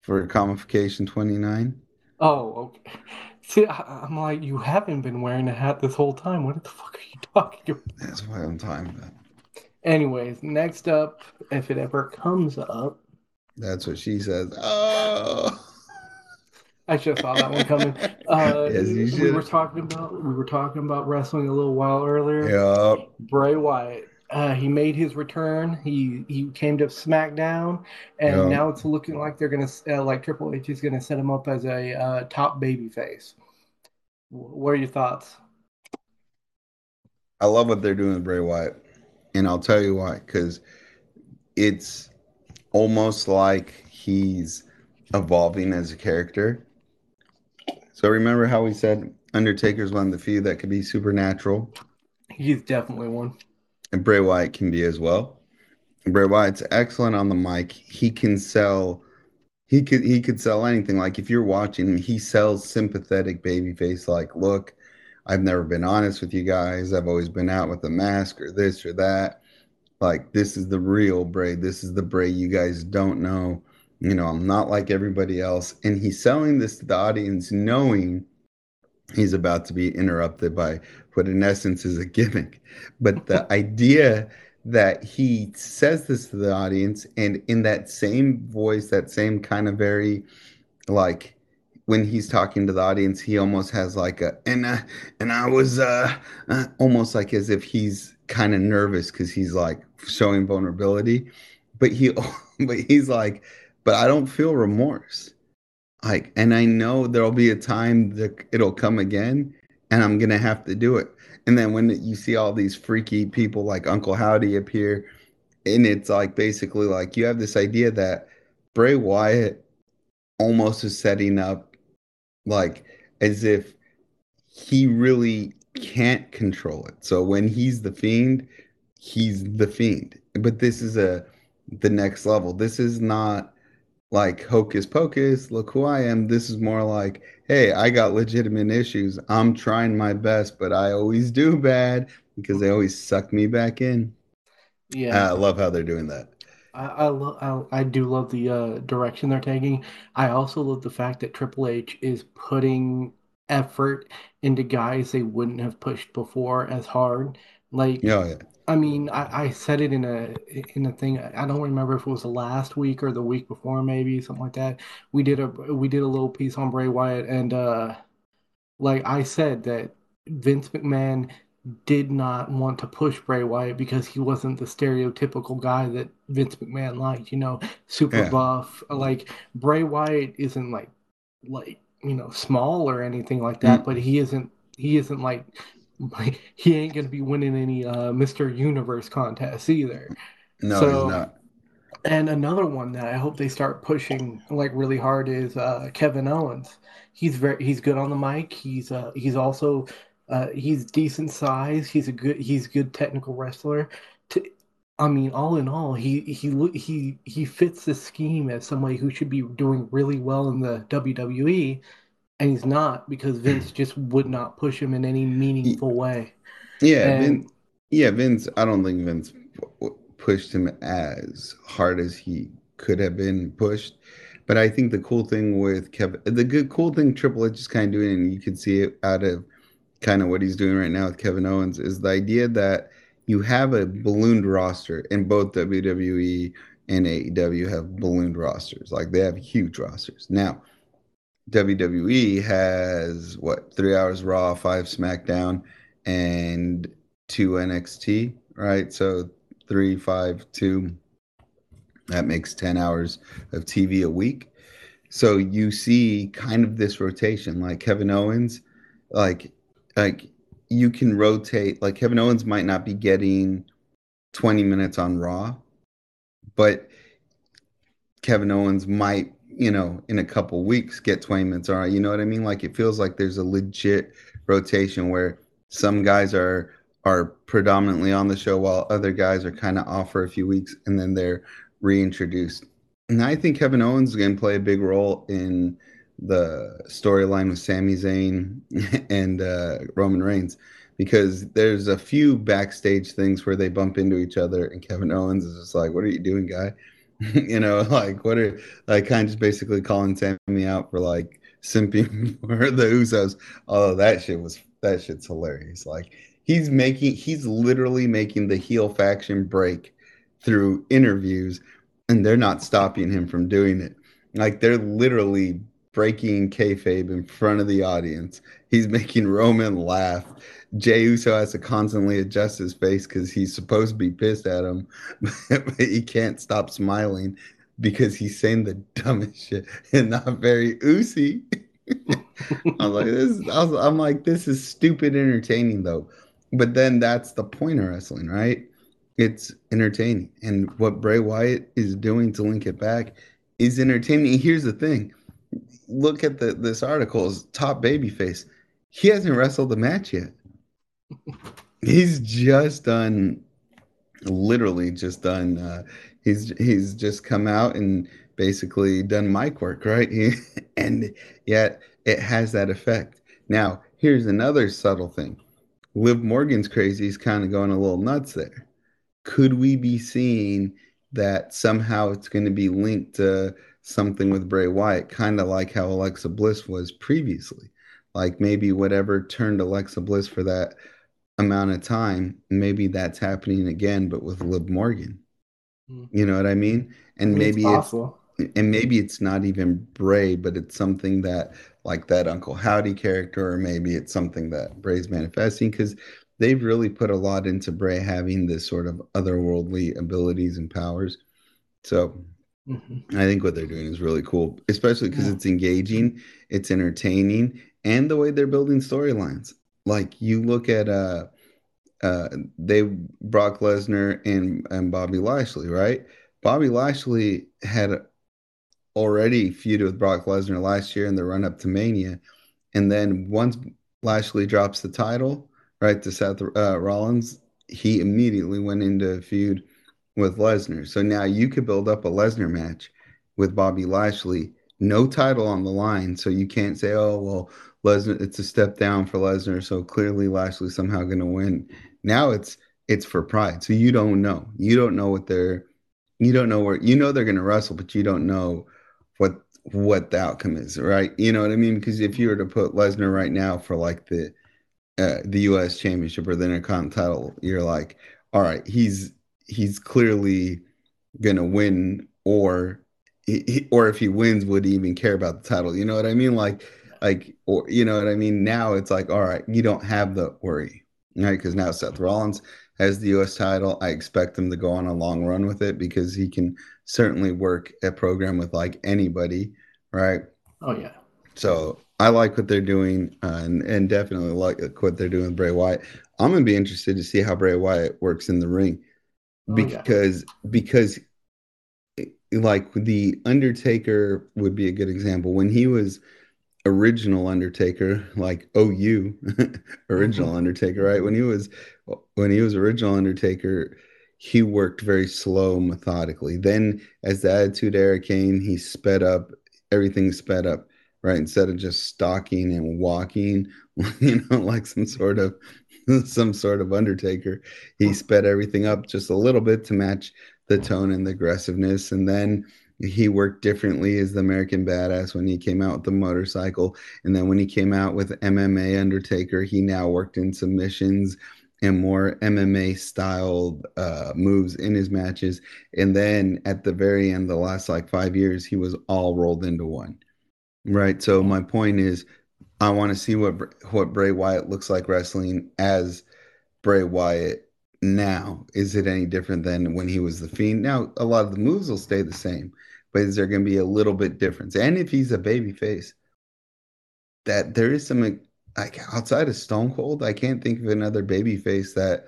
for Comicfication 29. Oh, okay. See, I'm like, you haven't been wearing a hat this whole time. What the fuck are you talking about? That's what I'm talking about. Anyways, next up, if it ever comes up, That's what she says. Oh, I should have saw that one coming. Uh, Yes, you we were talking about we were talking about wrestling a little while earlier. yep. Bray Wyatt. Uh, he made his return. He he came to SmackDown, and Yeah. now it's looking like they're gonna uh, like Triple H is gonna set him up as a uh, top baby face. What are your thoughts? I love what they're doing with Bray Wyatt, and I'll tell you why. Because it's almost like he's evolving as a character. So remember how we said Undertaker's one of the few that could be supernatural, He's definitely one. and Bray Wyatt can be as well. Bray Wyatt's excellent on the mic. He can sell. He could he could sell anything. Like if you're watching him, he sells sympathetic babyface. Like, look, I've never been honest with you guys. I've always been out with a mask or this or that. Like this is the real Bray. This is the Bray you guys don't know. You know, I'm not like everybody else. And he's selling this to the audience, knowing he's about to be interrupted by what in essence is a gimmick. But the idea that he says this to the audience and in that same voice, that same kind of very like when he's talking to the audience, he almost has like a and uh, and I was uh, uh almost like as if he's kind of nervous because he's like showing vulnerability, but he but he's like, but I don't feel remorse, like, and I know there'll be a time that it'll come again, and I'm gonna have to do it. And then when you see all these freaky people like Uncle Howdy appear, and it's like basically like you have this idea that Bray Wyatt almost is setting up like as if he really can't control it. So when he's the fiend, he's the fiend. But this is a the next level. This is not like hocus pocus, look who I am. This is more like, hey, I got legitimate issues. I'm trying my best, but I always do bad because they always suck me back in. Yeah. I love how they're doing that. I I, lo- I, I do love the uh, direction they're taking. I also love the fact that Triple H is putting effort into guys they wouldn't have pushed before as hard. Like, oh, yeah. I mean, I, I said it in a in a thing. I don't remember if it was the last week or the week before, maybe something like that. We did a we did a little piece on Bray Wyatt, and uh, like I said that Vince McMahon did not want to push Bray Wyatt because he wasn't the stereotypical guy that Vince McMahon liked. You know, super yeah. buff. Like Bray Wyatt isn't like like you know small or anything like that, mm. but he isn't he isn't like like he ain't gonna be winning any uh Mr. Universe contests either. No, so, he's not. And another one that I hope they start pushing like really hard is uh Kevin Owens. He's very he's good on the mic. He's uh he's also uh, he's decent size. He's a good. He's good technical wrestler. To, I mean, all in all, he he he he fits the scheme as somebody who should be doing really well in the WWE, and he's not because Vince just would not push him in any meaningful way. Yeah, and, Vince, yeah, Vince. I don't think Vince pushed him as hard as he could have been pushed. But I think the cool thing with Kevin, the good cool thing Triple H is kind of doing, and you can see it out of kind of what he's doing right now with Kevin Owens is the idea that you have a ballooned roster and both WWE and AEW have ballooned rosters. Like they have huge rosters. Now, WWE has what three hours Raw, five SmackDown, and two NXT, right? So three, five, two. That makes 10 hours of TV a week. So you see kind of this rotation, like Kevin Owens, like like you can rotate like Kevin Owens might not be getting 20 minutes on Raw, but Kevin Owens might, you know, in a couple weeks get 20 minutes on Raw. You know what I mean? Like it feels like there's a legit rotation where some guys are are predominantly on the show while other guys are kind of off for a few weeks and then they're reintroduced. And I think Kevin Owens is going to play a big role in the storyline with Sami Zayn and uh, Roman Reigns because there's a few backstage things where they bump into each other and Kevin Owens is just like, "What are you doing, guy?" you know, like what are like kind of just basically calling Sami out for like simping for the Usos. Oh, that shit was that shit's hilarious. Like he's making he's literally making the heel faction break through interviews and they're not stopping him from doing it. Like they're literally breaking kayfabe in front of the audience. He's making Roman laugh. Jey Uso has to constantly adjust his face because he's supposed to be pissed at him, but he can't stop smiling because he's saying the dumbest shit and not very oozy. I'm like, this. I was, I'm like, this is stupid entertaining though. But then that's the point of wrestling, right? It's entertaining, and what Bray Wyatt is doing to link it back is entertaining. Here's the thing: look at the this article's top babyface. He hasn't wrestled the match yet. He's just done, literally just done. Uh, he's he's just come out and basically done mic work, right? and yet it has that effect. Now, here's another subtle thing. Liv Morgan's crazy. He's kind of going a little nuts there. Could we be seeing that somehow it's going to be linked to something with Bray Wyatt, kind of like how Alexa Bliss was previously. Like maybe whatever turned Alexa Bliss for that amount of time, maybe that's happening again, but with Liv Morgan. Mm. You know what I mean? And I mean, maybe it's and maybe it's not even Bray, but it's something that like that Uncle Howdy character, or maybe it's something that Bray's manifesting because they've really put a lot into Bray having this sort of otherworldly abilities and powers. So Mhm. I think what they're doing is really cool, especially because Yeah. it's engaging, it's entertaining, and the way they're building storylines. Like you look at uh uh they Brock Lesnar and and Bobby Lashley, right? Bobby Lashley had already feuded with Brock Lesnar last year in the run up to Mania, and then once Lashley drops the title, right, to Seth uh, Rollins, he immediately went into a feud with Lesnar. So now you could build up a Lesnar match with Bobby Lashley, no title on the line. So you can't say, oh, well, Lesnar, it's a step down for Lesnar. So clearly Lashley's somehow going to win. Now it's it's for pride. So you don't know. You don't know what they're you don't know where you know they're going to wrestle, but you don't know what what the outcome is, right? You know what I mean? Because if you were to put Lesnar right now for like the uh, the U.S. Championship or the Intercontinental, title, you're like, all right, he's he's clearly gonna win, or he- or if he wins, would he even care about the title? You know what I mean? Like, like, or you know what I mean? Now it's like, all right, you don't have the worry, right? Because now Seth Rollins has the U.S. title. I expect him to go on a long run with it because he can certainly work a program with like anybody, right? Oh yeah. So I like what they're doing, uh, and and definitely like what they're doing with Bray Wyatt. I'm gonna be interested to see how Bray Wyatt works in the ring Oh, because because like the Undertaker would be a good example when he was original Undertaker, like OU original Mm-hmm. Undertaker, right? When he was when he was original Undertaker, he worked very slow, methodically. Then as the Attitude Era came, he sped up, everything sped up, right? Instead of just stalking and walking, you know, like some sort of some sort of Undertaker, he sped everything up just a little bit to match the tone and the aggressiveness. And then he worked differently as the American Badass when he came out with the motorcycle. And then when he came out with MMA Undertaker, he now worked in submissions and more MMA style uh, moves in his matches. And then at the very end, the last like five years, he was all rolled into one. Right. So my point is, I want to see what what Bray Wyatt looks like wrestling as Bray Wyatt now. Is it any different than when he was the Fiend? Now, a lot of the moves will stay the same, but is there going to be a little bit difference? And if he's a baby face, that there is some like outside of Stone Cold, I can't think of another baby face that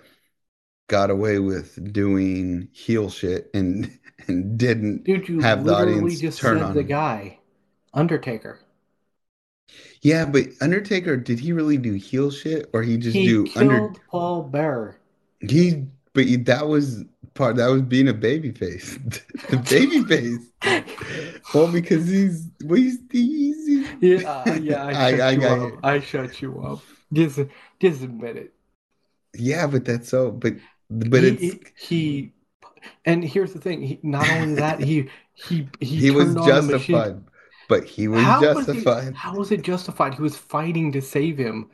got away with doing heel shit and and didn't Dude, you have the audience just turn on the him. guy, Undertaker. Yeah, but Undertaker, did he really do heel shit or he just He do killed under Paul Bearer. he but that was part that was being a baby face. the baby face. Well, because he's well, he's, he's, he's Yeah, uh, yeah, I I- shut I you got up. you. I shut you up. Just, just admit it. yeah, but that's so but but he, it's he, and here's the thing. He, not only that, he he he, he was turned on the machine. justified. But he was How was he, justified how was it justified? He was fighting to save him.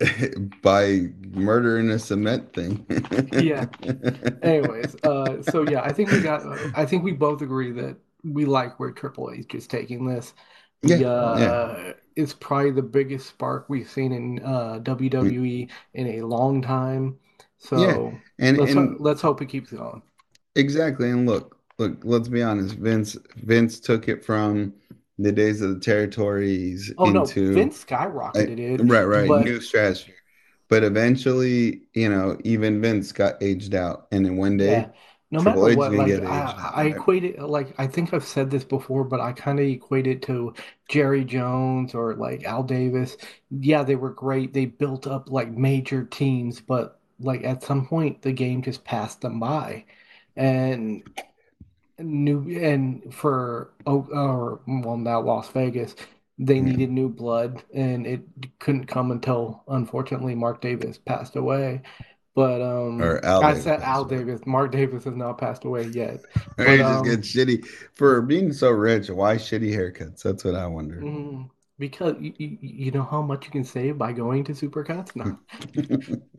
by murdering a cement thing. Yeah. Anyways, uh, so yeah, I think we got. I think we both agree that we like where Triple H is taking this. Yeah, uh, it's probably the biggest spark we've seen in uh, WWE in a long time. So And let's and let's hope it keeps going. Exactly. And look, look, let's be honest. Vince Vince took it from the days of the territories Oh no, into Vince skyrocketed it, right, right, but new strategy. But eventually, you know, even Vince got aged out. And then one day, yeah, no Triple matter H what, like I, out, I right? equate it like I think I've said this before, but I kind of equate it to Jerry Jones or like Al Davis. Yeah, they were great. They built up like major teams, but like at some point the game just passed them by. And new and for oh, or well now Las Vegas, they Yeah. needed new blood, and it couldn't come until unfortunately Mark Davis passed away. But um, Or Al I Davis said Al. Davis. Mark Davis has not passed away yet. But he just um, gets shitty for being so rich. Why shitty haircuts? That's what I wonder. mm, because you, you, you know how much you can save by going to Supercuts? No.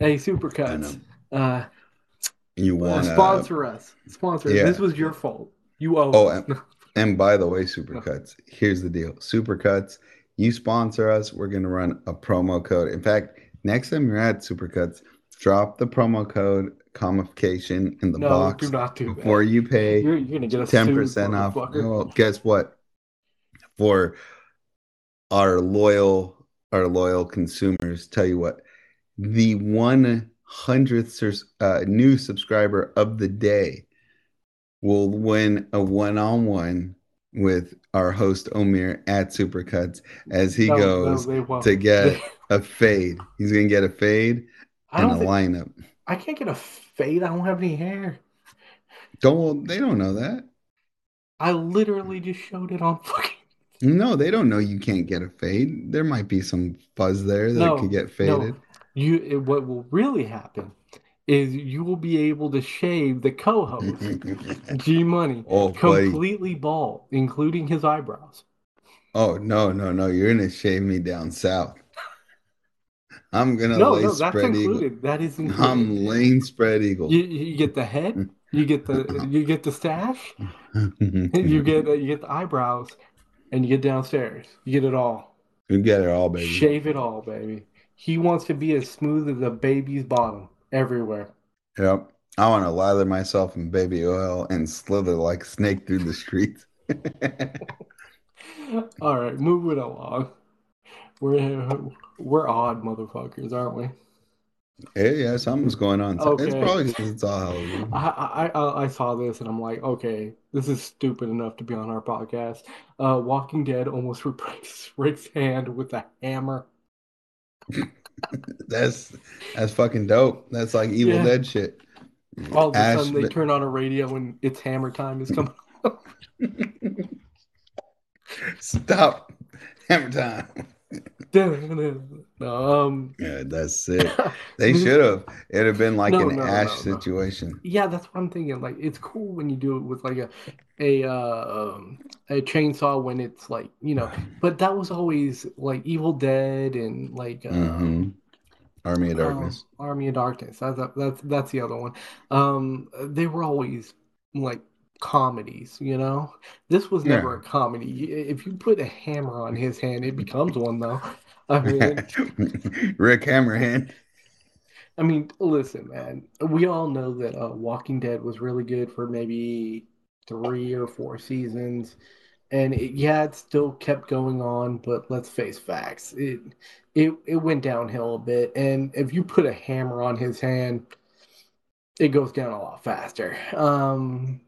Hey, Supercuts. Uh, You uh, want to sponsor us. Sponsor. us. This was your fault. You owe. Oh, and, and by the way, Supercuts, here's the deal. Supercuts, you sponsor us, we're going to run a promo code. In fact, next time you're at Supercuts, drop the promo code comicfication in the no, box do not do before that. you pay You're, you're gonna get a 10% off. Well, guess what? For our loyal our loyal consumers, tell you what, the 100th uh, new subscriber of the day will win a one-on-one with our host Omir at Supercuts as he No, no, goes won't. to get a fade. He's gonna get a fade and a think, lineup. I can't get a fade. I don't have any hair. Don't they don't know that. I literally just showed it on fucking. No, they don't know you can't get a fade. There might be some fuzz there that No, could get No, faded. You. It, what will really happen is you will be able to shave the co-host G Money oh, buddy. completely bald, including his eyebrows. Oh, no, no, no. You're gonna shave me down south. I'm gonna No, lay no, that's spread eagle. included. That is included. I'm laying spread eagle. You, you get the head, you get the you get the stash, you get uh, you get the eyebrows, and you get downstairs. You get it all. You get it all, baby. Shave it all, baby. He wants to be as smooth as a baby's bottom everywhere. Yep. I want to lather myself in baby oil and slither like snake through the streets. All right, moving along. We're we're odd motherfuckers, aren't we? Hey, yeah, something's going on. It's probably because it's all Halloween. I, I I I saw this and I'm like, okay, this is stupid enough to be on our podcast. Uh, Walking Dead almost breaks Rick's hand with a hammer. That's that's fucking dope. That's like Evil Yeah. Dead shit. All of a Ash, sudden, they turn on a radio and it's hammer time is coming. Stop. Hammer time. um, Yeah, that's it. They should have. It'd have been like No, an no, Ash no, situation. yeah, that's what I'm thinking. Like, it's cool when you do it with like a a uh, um, a chainsaw when it's like you know, but that was always like Evil Dead and like uh, hmm Army of um, Darkness. Army of Darkness. That's that's that's the other one. Um, they were always like comedies, you know. This was never a comedy. If you put a hammer on his hand, it becomes one, though. I mean, Rick Hammerhand. I mean, listen, man. We all know that uh, Walking Dead was really good for maybe three or four seasons, and it, yeah, it still kept going on. But let's face facts, it it it went downhill a bit. And if you put a hammer on his hand, it goes down a lot faster. Um,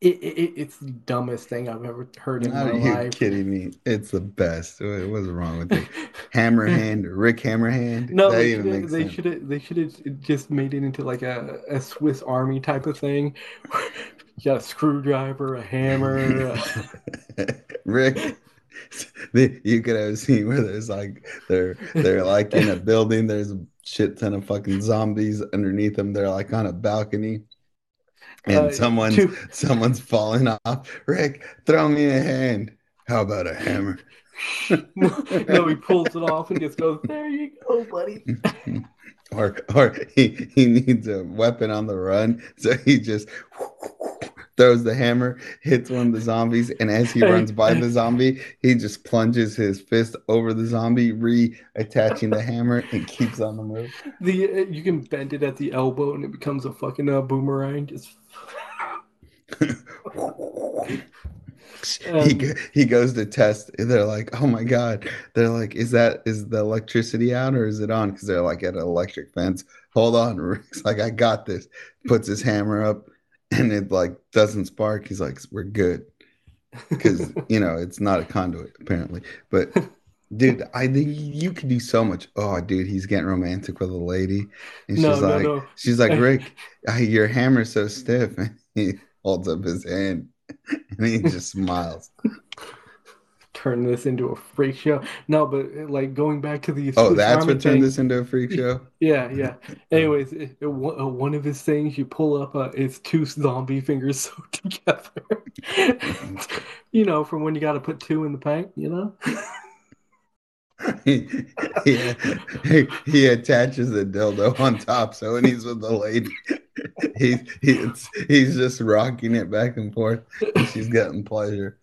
it, it it's the dumbest thing I've ever heard in my life. Are my you life. kidding me? It's the best. What- What's wrong with it? Hammerhand, Rick Hammerhand. No, they should they should have they should have just made it into like a, a Swiss Army type of thing. You got a screwdriver, a hammer. uh, Rick, the, you could have seen where there's like they're they're like in a building. There's a shit ton of fucking zombies underneath them. They're like on a balcony, and uh, someone's two- someone's falling off. Rick, throw me a hand. How about a hammer? no, he pulls it off and just goes, "There you go, buddy." or or he, he needs a weapon on the run, so he just throws the hammer, hits one of the zombies, and as he runs by the zombie, he just plunges his fist over the zombie, reattaching the hammer, and keeps on the move. The uh, you can bend it at the elbow and it becomes a fucking uh, boomerang. Just he Um, go- he goes to test. They're like, "Oh my god!" They're like, "Is that is the electricity out or is it on?" Because they're like at an electric fence. Hold on, Rick's like, "I got this." Puts his hammer up, and it like doesn't spark. He's like, "We're good," because you know it's not a conduit apparently. But dude, I think you could do so much. Oh, dude, he's getting romantic with a lady, and no, she's no, like, no. she's like, Rick, your hammer's so stiff, and he holds up his hand, and he just smiles. Turn this into a freak show. No, but like going back to the Oh, that's what turned thing- this into a freak show. Yeah, yeah. Anyways, it, it, one uh, one of his things you pull up, uh, it's two zombie fingers sewed together. you know, from when you got to put two in the paint. You know. he, he, he, he attaches the dildo on top. So when he's with the lady, he's he's he's just rocking it back and forth. And she's getting pleasure.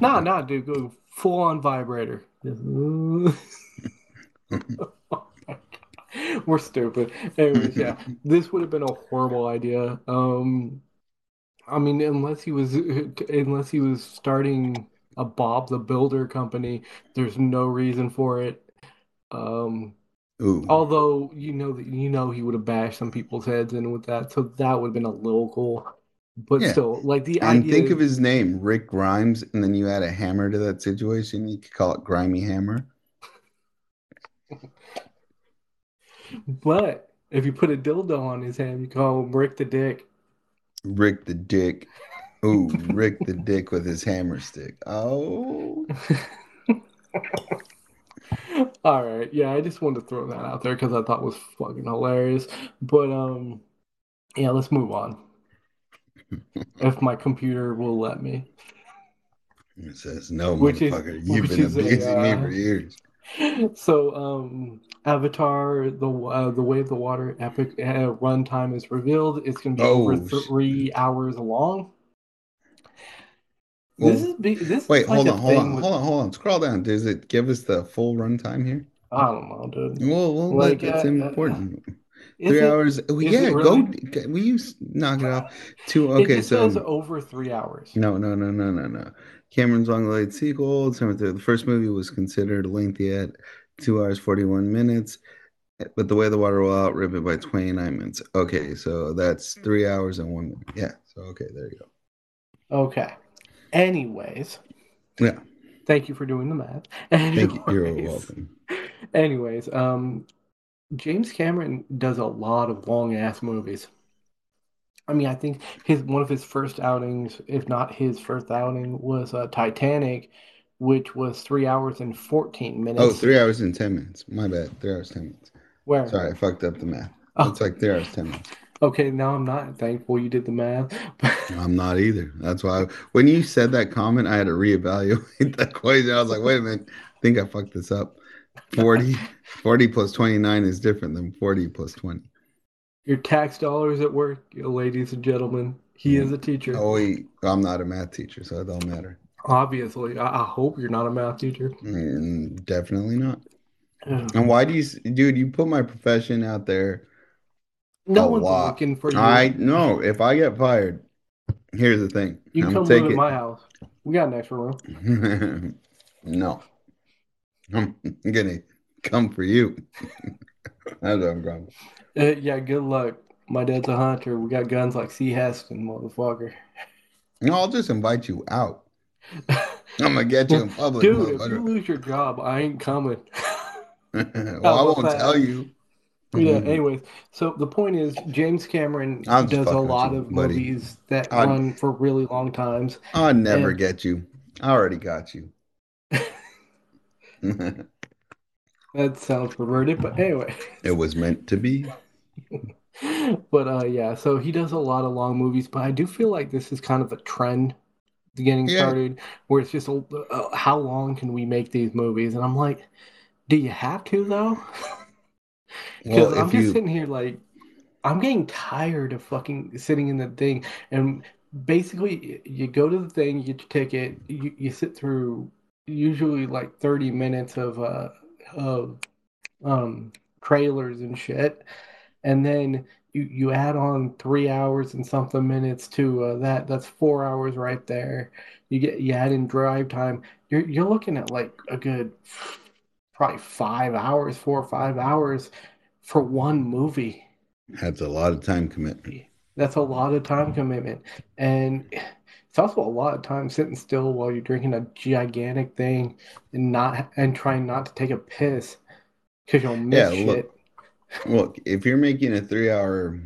Nah, nah, dude, go full on vibrator. We're stupid. Anyways, yeah, this would have been a horrible idea. Um, I mean, unless he was unless he was starting a Bob the Builder company, there's no reason for it. Um, Ooh. although you know that you know he would have bashed some people's heads in with that, so that would have been a little cool. But Yeah. still, like the And idea. think of his name, Rick Grimes, and then you add a hammer to that situation. You could call it Grimy Hammer. But if you put a dildo on his hand, you call him Rick the Dick. Rick the Dick. Ooh, Rick the Dick with his hammer stick. Oh. All right, yeah, I just wanted to throw that out there because I thought it was fucking hilarious. But um, yeah, let's move on. If my computer will let me. It says, no, Which is- motherfucker. You've which been is a, abusing me uh, for years. So, um, Avatar: The uh, the Way of the Water epic uh, runtime is revealed. It's going to be over Oh, sh- three hours long. Well, this is big. This is Wait, like hold on, hold on, with- hold on, hold on. Scroll down. Does it give us the full runtime here? I don't know, dude. Well, well, Like, that's uh, uh, important. Is Three it- hours. Is yeah, it go. really? Will you knock it off? Two. Okay, so over three hours. no, no, no, no, no, no. Cameron's long delayed sequel. The first movie was considered lengthy at two hours forty one minutes, but the way the water will outrip it by twenty nine minutes. Okay, so that's three hours and one minute. Yeah. So okay, there you go. Okay. Anyways, Yeah. thank you for doing the math. Thank you. You're welcome. Anyways, um, James Cameron does a lot of long ass movies. I mean, I think his one of his first outings, if not his first outing, was uh, Titanic, which was three hours and 14 minutes. Oh, three hours and ten minutes. My bad. Three hours ten minutes. Where? Sorry, I fucked up the math. Oh. It's like three hours ten minutes. Okay, now I'm not thankful you did the math. I'm not either. That's why I, when you said that comment, I had to reevaluate that equation. I was like, wait a minute, I think I fucked this up. 40, 40 plus 29 is different than 40 plus 20. Your tax dollars at work, ladies and gentlemen. He is a teacher. Oh, wait, I'm not a math teacher, so it don't matter. Obviously, I, I hope you're not a math teacher. Mm, definitely not. And why do you, dude, you put my profession out there. No one's lot. looking for you. I know if I get fired, here's the thing. You I'm come live at my house. We got an extra room. no. I'm gonna come for you. That's what I'm going. Uh, yeah, good luck. My dad's a hunter. We got guns like C. Heston, motherfucker. No, I'll just invite you out. I'm gonna get you in public, Dude, if you lose your job, I ain't coming. well, I won't that? tell you. yeah, Mhm. anyways, so the point is, James Cameron does a lot you, of buddy. movies that I- run for really long times. I'll never And- get you. I already got you. That sounds perverted, but anyway. it was meant to be. But uh yeah, so he does a lot of long movies, but I do feel like this is kind of a trend getting Yeah. started where it's just uh, how long can we make these movies? And I'm like, do you have to though? Because Well, I'm just you sitting here like I'm getting tired of fucking sitting in the thing and basically you go to the thing, you get your ticket, you, you sit through usually like 30 minutes of uh of um trailers and shit. And then you you add on three hours and something minutes to uh, that. That's four hours right there. You get you add in drive time. You're you're looking at like a good probably five hours four or five hours for one movie. That's a lot of time commitment. that's a lot of time commitment. And it's also a lot of time sitting still while you're drinking a gigantic thing and not and trying not to take a piss because you'll miss Yeah, look, shit Look, if you're making a three hour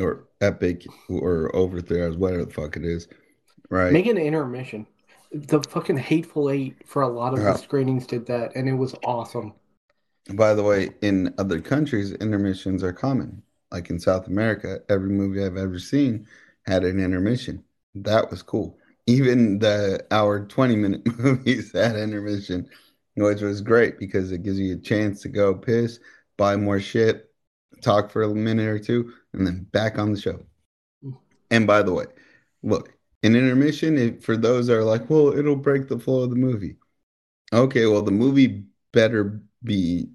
or epic or over three hours, whatever the fuck it is, right? Make an intermission. The fucking Hateful Eight for a lot of Yeah. the uh-huh. screenings did that, and it was awesome. By the way, in other countries, intermissions are common. Like in South America, every movie I've ever seen had an intermission. That was cool. Even the hour 20 minute movies had intermission. which was great because it gives you a chance to go piss, buy more shit, talk for a minute or two, and then back on the show. Mm. And by the way, look, an intermission, it, for those that are like, well, it'll break the flow of the movie. Okay, well, the movie better be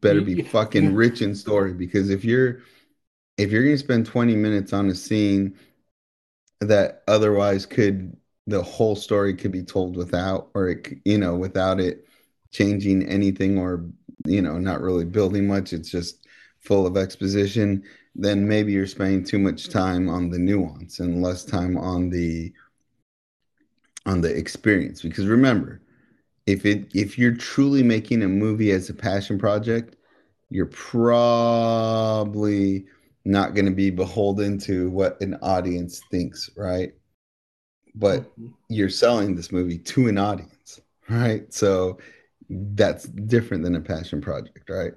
better be fucking rich in story because if you're if you're gonna spend 20 minutes on a scene that otherwise could the whole story could be told without or it you know without it changing anything or you know not really building much. It's just full of exposition. Then maybe you're spending too much time on the nuance and less time on the on the experience. Because remember if it if you're truly making a movie as a passion project you're probably not going to be beholden to what an audience thinks right but mm-hmm. you're selling this movie to an audience right so that's different than a passion project right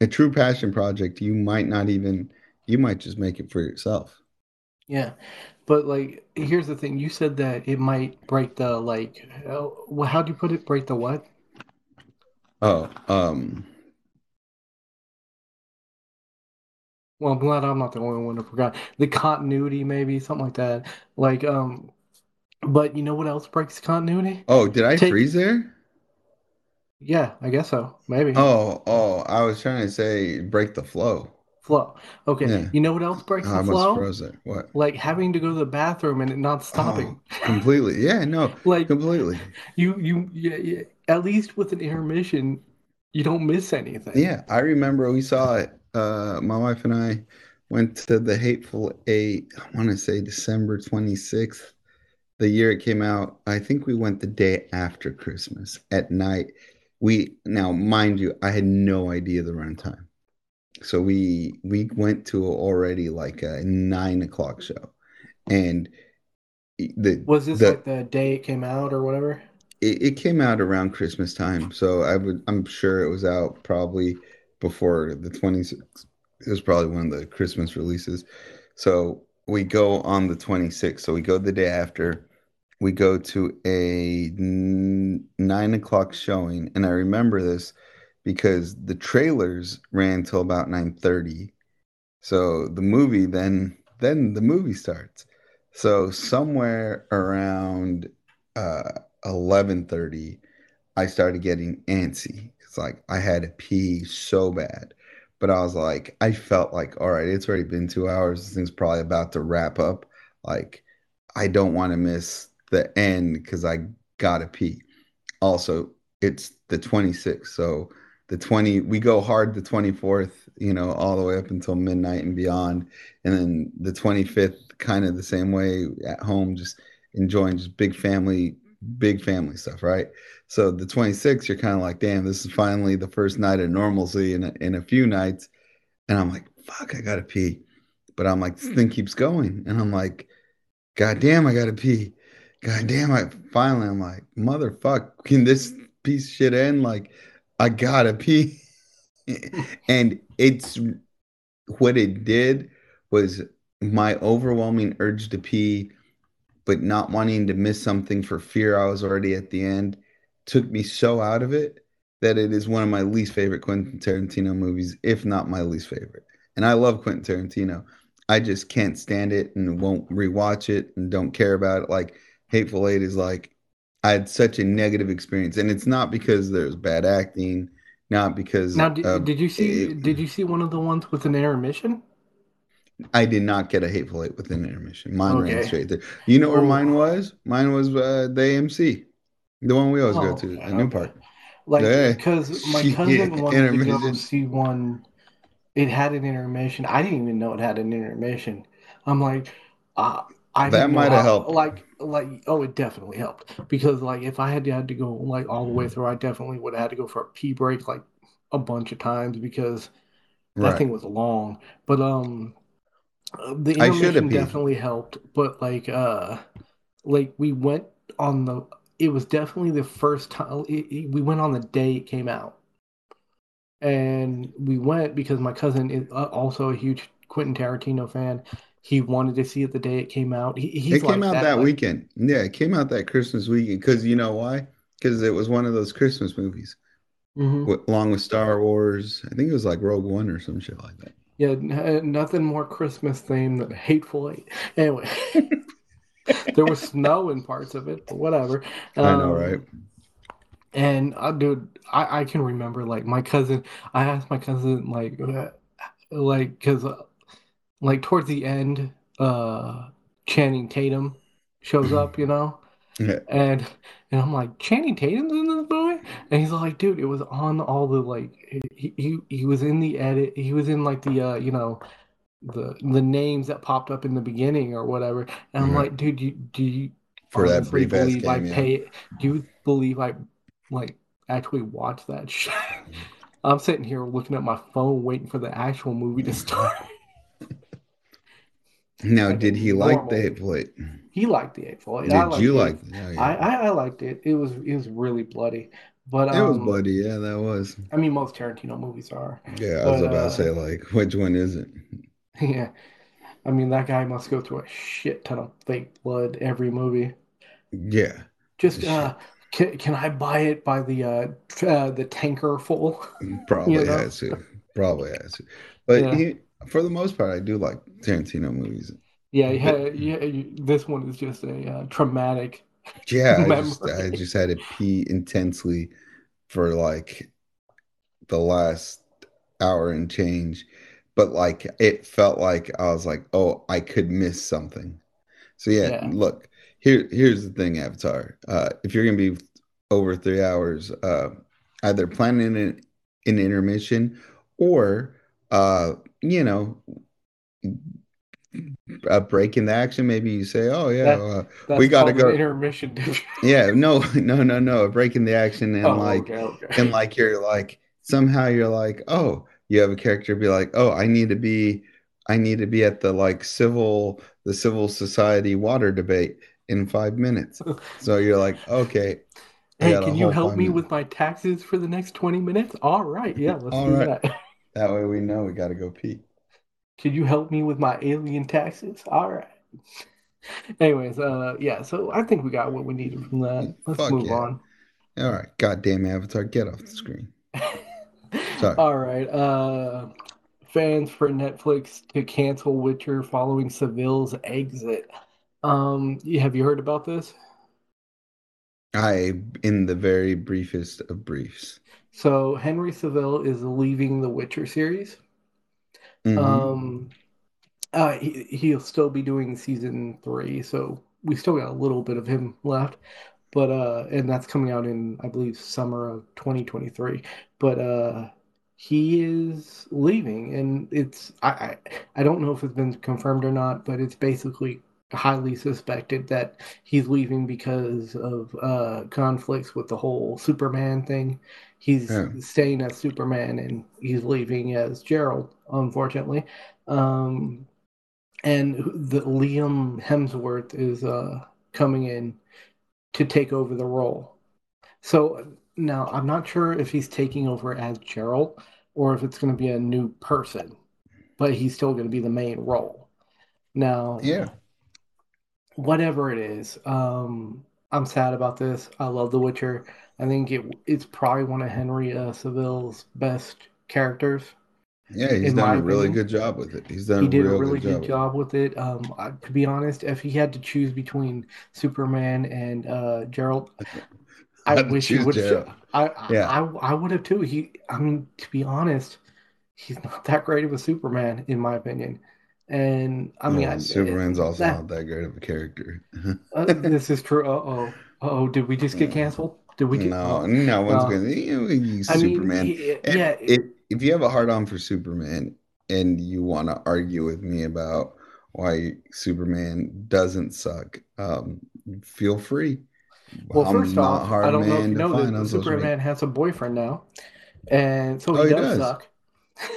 a true passion project you might not even you might just make it for yourself. Yeah. But like here's the thing, you said that it might break the like uh, how do you put it break the what? Oh, um Well, I'm glad I'm not the only one who forgot. The continuity maybe something like that. Like um but you know what else breaks continuity? Oh, did I Take... freeze there? Yeah, I guess so. Maybe. Oh, oh, I was trying to say break the flow flow. Okay. Yeah. You know what else breaks the flow? Froze it. What? Like having to go to the bathroom and it not stopping. Oh, completely. Yeah. No. like completely. You you yeah, yeah, at least with an intermission, you don't miss anything. Yeah, I remember we saw it. Uh, my wife and I went to the Hateful Eight. I want to say December twenty sixth, the year it came out. I think we went the day after Christmas at night. We now, mind you, I had no idea the runtime so we we went to already like a nine o'clock show, and the was this the, like the day it came out or whatever? It, it came out around Christmas time, so I would I'm sure it was out probably before the 26th. It was probably one of the Christmas releases. So we go on the 26th. So we go the day after. We go to a nine o'clock showing, and I remember this because the trailers ran till about 9:30. So the movie then then the movie starts. So somewhere around uh 11:30 I started getting antsy. It's like I had to pee so bad. But I was like I felt like all right, it's already been 2 hours. This thing's probably about to wrap up. Like I don't want to miss the end cuz I got to pee. Also, it's the 26th. So the 20 we go hard the 24th you know all the way up until midnight and beyond and then the 25th kind of the same way at home just enjoying just big family big family stuff right? So the 26th you're kind of like damn this is finally the first night of normalcy in a, in a few nights. And i'm like fuck i gotta pee. But i'm like this hmm. thing keeps going. And i'm like god damn i gotta pee. God damn i finally i'm like motherfuck can this piece shit end? Like I gotta pee. and it's what it did was my overwhelming urge to pee, but not wanting to miss something for fear I was already at the end, took me so out of it that it is one of my least favorite Quentin Tarantino movies, if not my least favorite. And I love Quentin Tarantino. I just can't stand it and won't rewatch it and don't care about it. Like Hateful Eight is like I had such a negative experience, and it's not because there's bad acting, not because. Now, did, did you see? It, did you see one of the ones with an intermission? I did not get a hateful eight with an intermission. Mine okay. ran straight there. You know where oh. mine was? Mine was uh, the AMC, the one we always oh, go to, okay, the new park. Like because my cousin wanted to go see one. It had an intermission. I didn't even know it had an intermission. I'm like, uh, I that might have helped. Like, like, oh, it definitely helped because, like, if I had to, had to go like all the way through, I definitely would have had to go for a pee break like a bunch of times because that right. thing was long. But um, the intermission definitely helped. But like, uh, like we went on the. It was definitely the first time it, it, we went on the day it came out, and we went because my cousin is uh, also a huge Quentin Tarantino fan, he wanted to see it the day it came out. He, it came like out that, that weekend. Yeah, it came out that Christmas weekend because you know why? because it was one of those Christmas movies, Mhm. wi- along with Star Wars. I think it was like Rogue One or some shit like that. Yeah, n- uh, nothing more Christmas themed than Hateful Eight. Anyway, there was snow in parts of it, but whatever. I know, Um, right? And uh, dude, I, I can remember like my cousin. I asked my cousin like, uh, like because uh, like towards the end, uh, Channing Tatum shows up, you know, Yeah. and and I'm like, Channing Tatum's in this movie, and he's like, dude, it was on all the like, he he, he was in the edit, he was in like the uh, you know. The, the names that popped up in the beginning or whatever, and I'm like, dude, you, do you For that brief believe I cameo. pay? Do you believe I like actually watch that shit? I'm sitting here looking at my phone, waiting for the actual movie to start. Now, like did he like the Eight? He liked the Eight. Did I you like it? Oh, yeah. I, I I liked it. It was it was really bloody, but it was um, bloody. Yeah, that was. I mean, most Tarantino movies are. Yeah, I was but, about uh, to say, like, which one is it? Yeah, I mean that guy must go through a shit ton of fake blood every movie. Yeah, Just uh, can can I buy it by the uh, uh the tanker full? probably You know? has to. Probably has to. But Yeah. he, for the most part, I do like Tarantino movies. Yeah, yeah, yeah. This one is just a uh, traumatic. Yeah, I just, I just had to pee intensely for like the last hour and change. But like it felt like I was like, oh, I could miss something. So yeah, Yeah. look, here here's the thing, Avatar. Uh, if you're gonna be over three hours, uh, either planning an, an intermission or uh, you know, a break in the action. Maybe you say, oh yeah, That- uh, We gotta go- intermission. yeah, no, no, no, no, a break in the action and oh, like okay, okay. and like you're like somehow you're like oh you have a character be like oh i need to be i need to be at the like civil the civil society water debate in five minutes so you're like okay Hey, can you help me minutes. with my taxes for the next 20 minutes? All right, yeah, let's All do right. that. That way we know we got to go pee Could you help me with my alien taxes? All right. Anyways, uh, yeah, so I think we got what we needed from that. Let's Fuck move yeah. on. all right goddamn avatar get off the screen Sorry. All right. Uh, fans for Netflix to cancel Witcher following Cavill's exit. Um, have you heard about this? i in the very briefest of briefs So Henry Cavill is leaving the Witcher series. Mhm. Um, uh, he, he'll still be doing season three, so we still got a little bit of him left. But uh, and that's coming out in I believe summer of 2023. But uh, he is leaving, and it's I, I I don't know if it's been confirmed or not, but it's basically highly suspected that he's leaving because of uh conflicts with the whole Superman thing. He's Yeah. staying as Superman and he's leaving as Geralt, unfortunately. Um and the Liam Hemsworth is uh coming in to take over the role. So now I'm not sure if he's taking over as Geralt or if it's going to be a new person, but he's still going to be the main role. Now, yeah whatever it is, um, I'm sad about this. I love The Witcher. I think it it's probably one of Henry uh, Cavill's best characters. yeah he's done a really opinion, good job with it he's done He a did a real really good good job, job with it. Um, I, to be honest, if he had to choose between Superman and uh, Geralt, I wish he would. I, I Yeah. I I would have too. He, I mean, to be honest, he's not that great of a Superman in my opinion. And I mean, Well, I, Superman's also that- not that great of a character. uh, this is true. Uh oh. Oh, did we just get canceled? Did we get? no, oh. no one's gonna. You know, I mean, Superman. y- And yeah. if, if you have a hard on for Superman and you want to argue with me about why Superman doesn't suck, um, feel free. Well, I'm first off, I don't know if you know that on social media. Superman has a boyfriend now, and so he, Oh, he does, does. suck.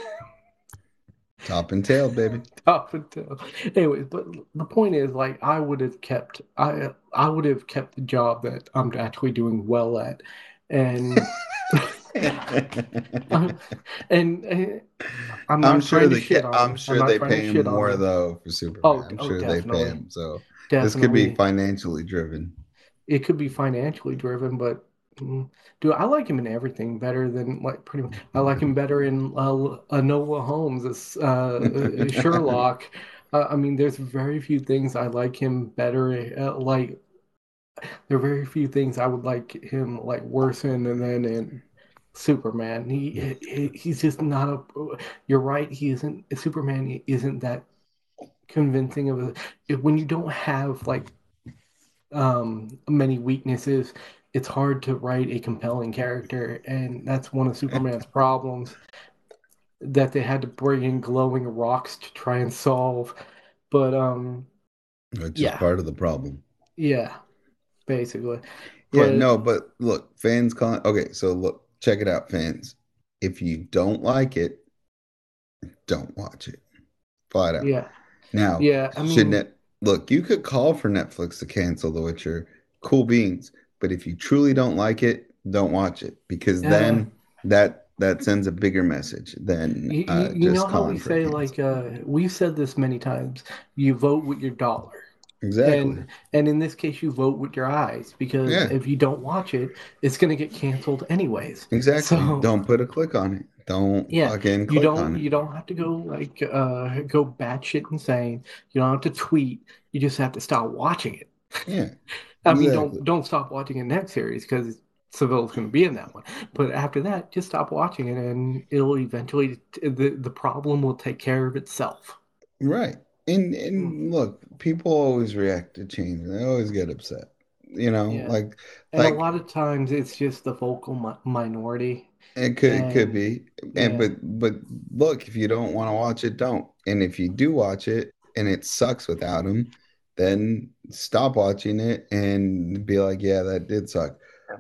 Top and tail, baby. Top and tail. anyways, but the point is, like, I would have kept, I, I would have kept the job that I'm actually doing well at, and and, and I'm I'm sure they. shit I'm sure not they pay him more though for Superman. Oh, I'm oh, sure they definitely. pay him. So this could be financially driven. it could be financially driven, but Mm. Dude, I like him in everything better than like pretty much. I like him better in uh, Enola Holmes as uh, Sherlock. Uh, I mean, there's very few things I like him better. Uh, like there are very few things I would like him like worse in than in Superman. He, he he's just not a. You're right. He isn't Superman. He isn't that convincing of a. When you don't have like um many weaknesses it's hard to write a compelling character, and that's one of Superman's problems that they had to bring in glowing rocks to try and solve. But um, which yeah. part of the problem. Yeah, basically. Yeah, but, no, but look, fans calling. Okay, so look, check it out, fans. If you don't like it, don't watch it. Flat out. Yeah. Now, yeah, I mean, net, look, you could call for Netflix to cancel The Witcher. Cool beans. But if you truly don't like it, don't watch it because yeah. then that that sends a bigger message than you, uh, you know how we say like uh, we've said this many times. You vote with your dollar. Exactly. And, and in this case, you vote with your eyes because yeah. if you don't watch it, it's going to get canceled anyways. Exactly. So, don't put a click on it. Don't yeah. fucking you don't you don't have to go like uh go batshit insane. You don't have to tweet. You just have to stop watching it. Yeah. I mean, don't don't stop watching the next series because Cavill's going to be in that one. But after that, just stop watching it, and it'll eventually the the problem will take care of itself. Right. And and mm. look, people always react to change. They always get upset. You know, yeah. like and like, a lot of times it's just the vocal mi- minority. It could and, it could be. And yeah. but but look, if you don't want to watch it, don't. And if you do watch it and it sucks without him, then stop watching it and be like, yeah, that did suck.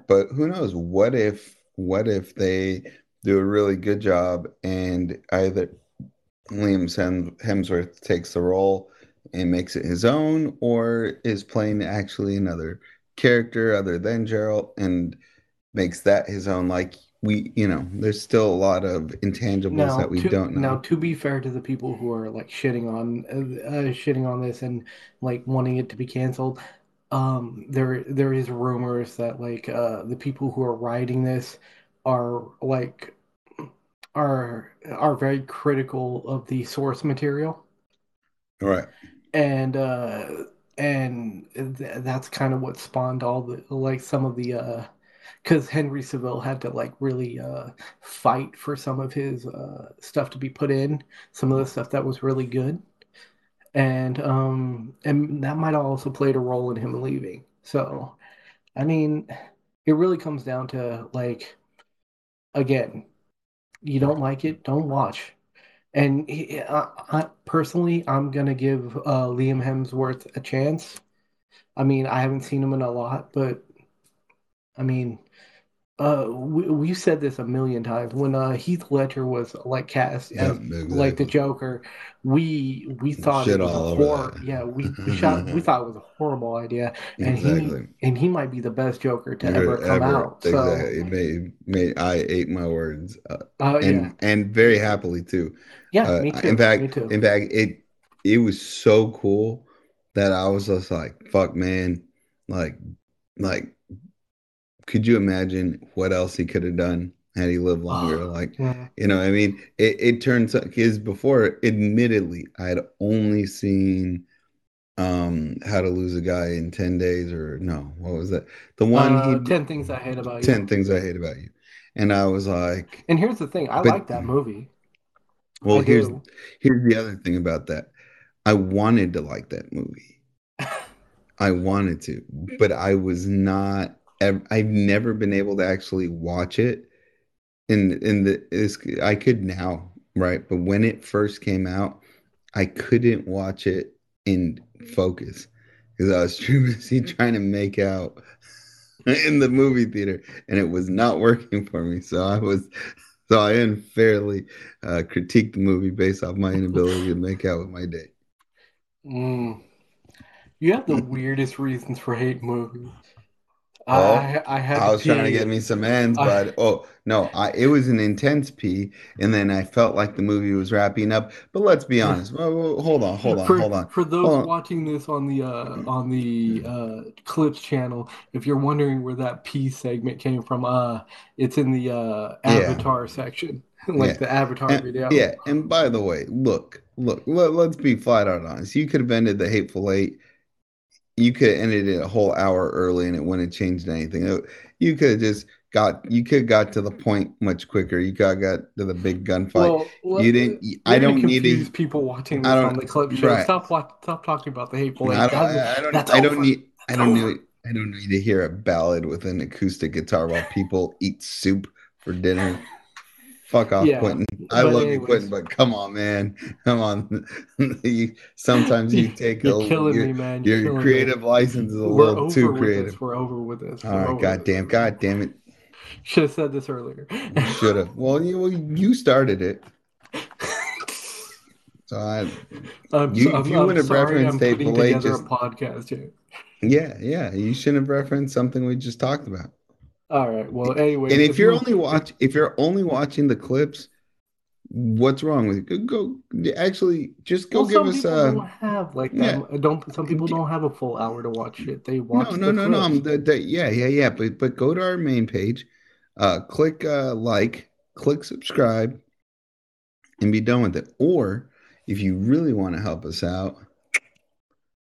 But who knows? What if what if they do a really good job and either Liam Hemsworth takes the role and makes it his own, or is playing actually another character other than Geralt and makes that his own? Like we, you know, there's still a lot of intangibles now, that we to, don't know. Now, to be fair to the people who are like shitting on, uh, shitting on this and like wanting it to be canceled, um, there there is rumors that like uh, the people who are writing this are like are are very critical of the source material. Right. And uh, and th- that's kind of what spawned all the like some of the uh because Henry Cavill had to like really uh, fight for some of his uh, stuff to be put in, some of the stuff that was really good, and um, and that might also played a role in him leaving. So, I mean, it really comes down to like, again, you don't like it, don't watch. And he, I, I, personally, I'm gonna give uh, Liam Hemsworth a chance. I mean, I haven't seen him in a lot, but I mean, uh, we, we've said this a million times. When uh, Heath Ledger was like cast as exactly. like the Joker, we we thought Shit it was a horror. Yeah, we, we shot. We thought it was a horrible idea, and exactly. he and he might be the best Joker to ever come ever. out. So, exactly. May, may, I ate my words, uh, uh, and yeah. and very happily too. Yeah, uh, me too. In fact, me too. in fact, it it was so cool that I was just like, "Fuck, man!" Like, like could you imagine what else he could have done had he lived longer? like, yeah. you know, I mean, it, it turns out because before, admittedly, I had only seen um how to lose a guy in 10 days or no what was that the one uh, 10 things i hate about 10 you 10 things i hate about you and i was like and here's the thing i but, like that movie well I here's do. here's the other thing about that i wanted to like that movie i wanted to but i was not I've never been able to actually watch it. In in the I could now, right? But when it first came out, I couldn't watch it in focus because I was too busy trying to make out in the movie theater, and it was not working for me. So I was, so I unfairly uh, critiqued the movie based off my inability to make out with my date. Mm. You have the weirdest reasons for hate movies. I I had I was trying to get me some ends, I- but oh no, I it was an intense pee, and then I felt like the movie was wrapping up. But let's be honest. Well, well, hold on, hold on, for, hold on. For those on. watching this on the uh, on the uh, clips channel, if you're wondering where that P segment came from, uh, it's in the uh, Yeah. Avatar section, like Yeah. the Avatar And- video. yeah, and by the way, look, look, let, let's be flat out honest. You could have ended the Hateful Eight. You could have ended it a whole hour early, and it wouldn't have changed anything. You could have just got, you could have got to the point much quicker. You got got to the big gunfight. Well, let- you didn't. I don't need to. people watching this on the clip show. right. Stop stop talking about the hateful eight. I don't. I, I don't. I don't need. I don't over. need. I don't need to hear a ballad with an acoustic guitar while people eat soup for dinner. Fuck off, Yeah, Quentin. I love you. Quentin, but come on, man. Come on. you, sometimes you take You're a killing your, me, man. You're your killing me. creative license is a We're little too creative. this. We're over with this. All right, We're right, over god damn, this. god damn it. Should have said this earlier. Should have. Well, you you started it. So I I'm, You- I'm, you would have referenced together just- a podcast here. yeah, yeah. You shouldn't have referenced something we just talked about. All right. Well, anyway. And if you're only watch, if you're only watching the clips, what's wrong with you? Go, go actually just go well, give some us people a don't have like yeah. that. Don't some people don't have a full hour to watch it. They watch no, no, no, no. I'm the, the, yeah, yeah, yeah. But but go to our main page, uh, click uh, like, click subscribe, and be done with it. Or if you really want to help us out,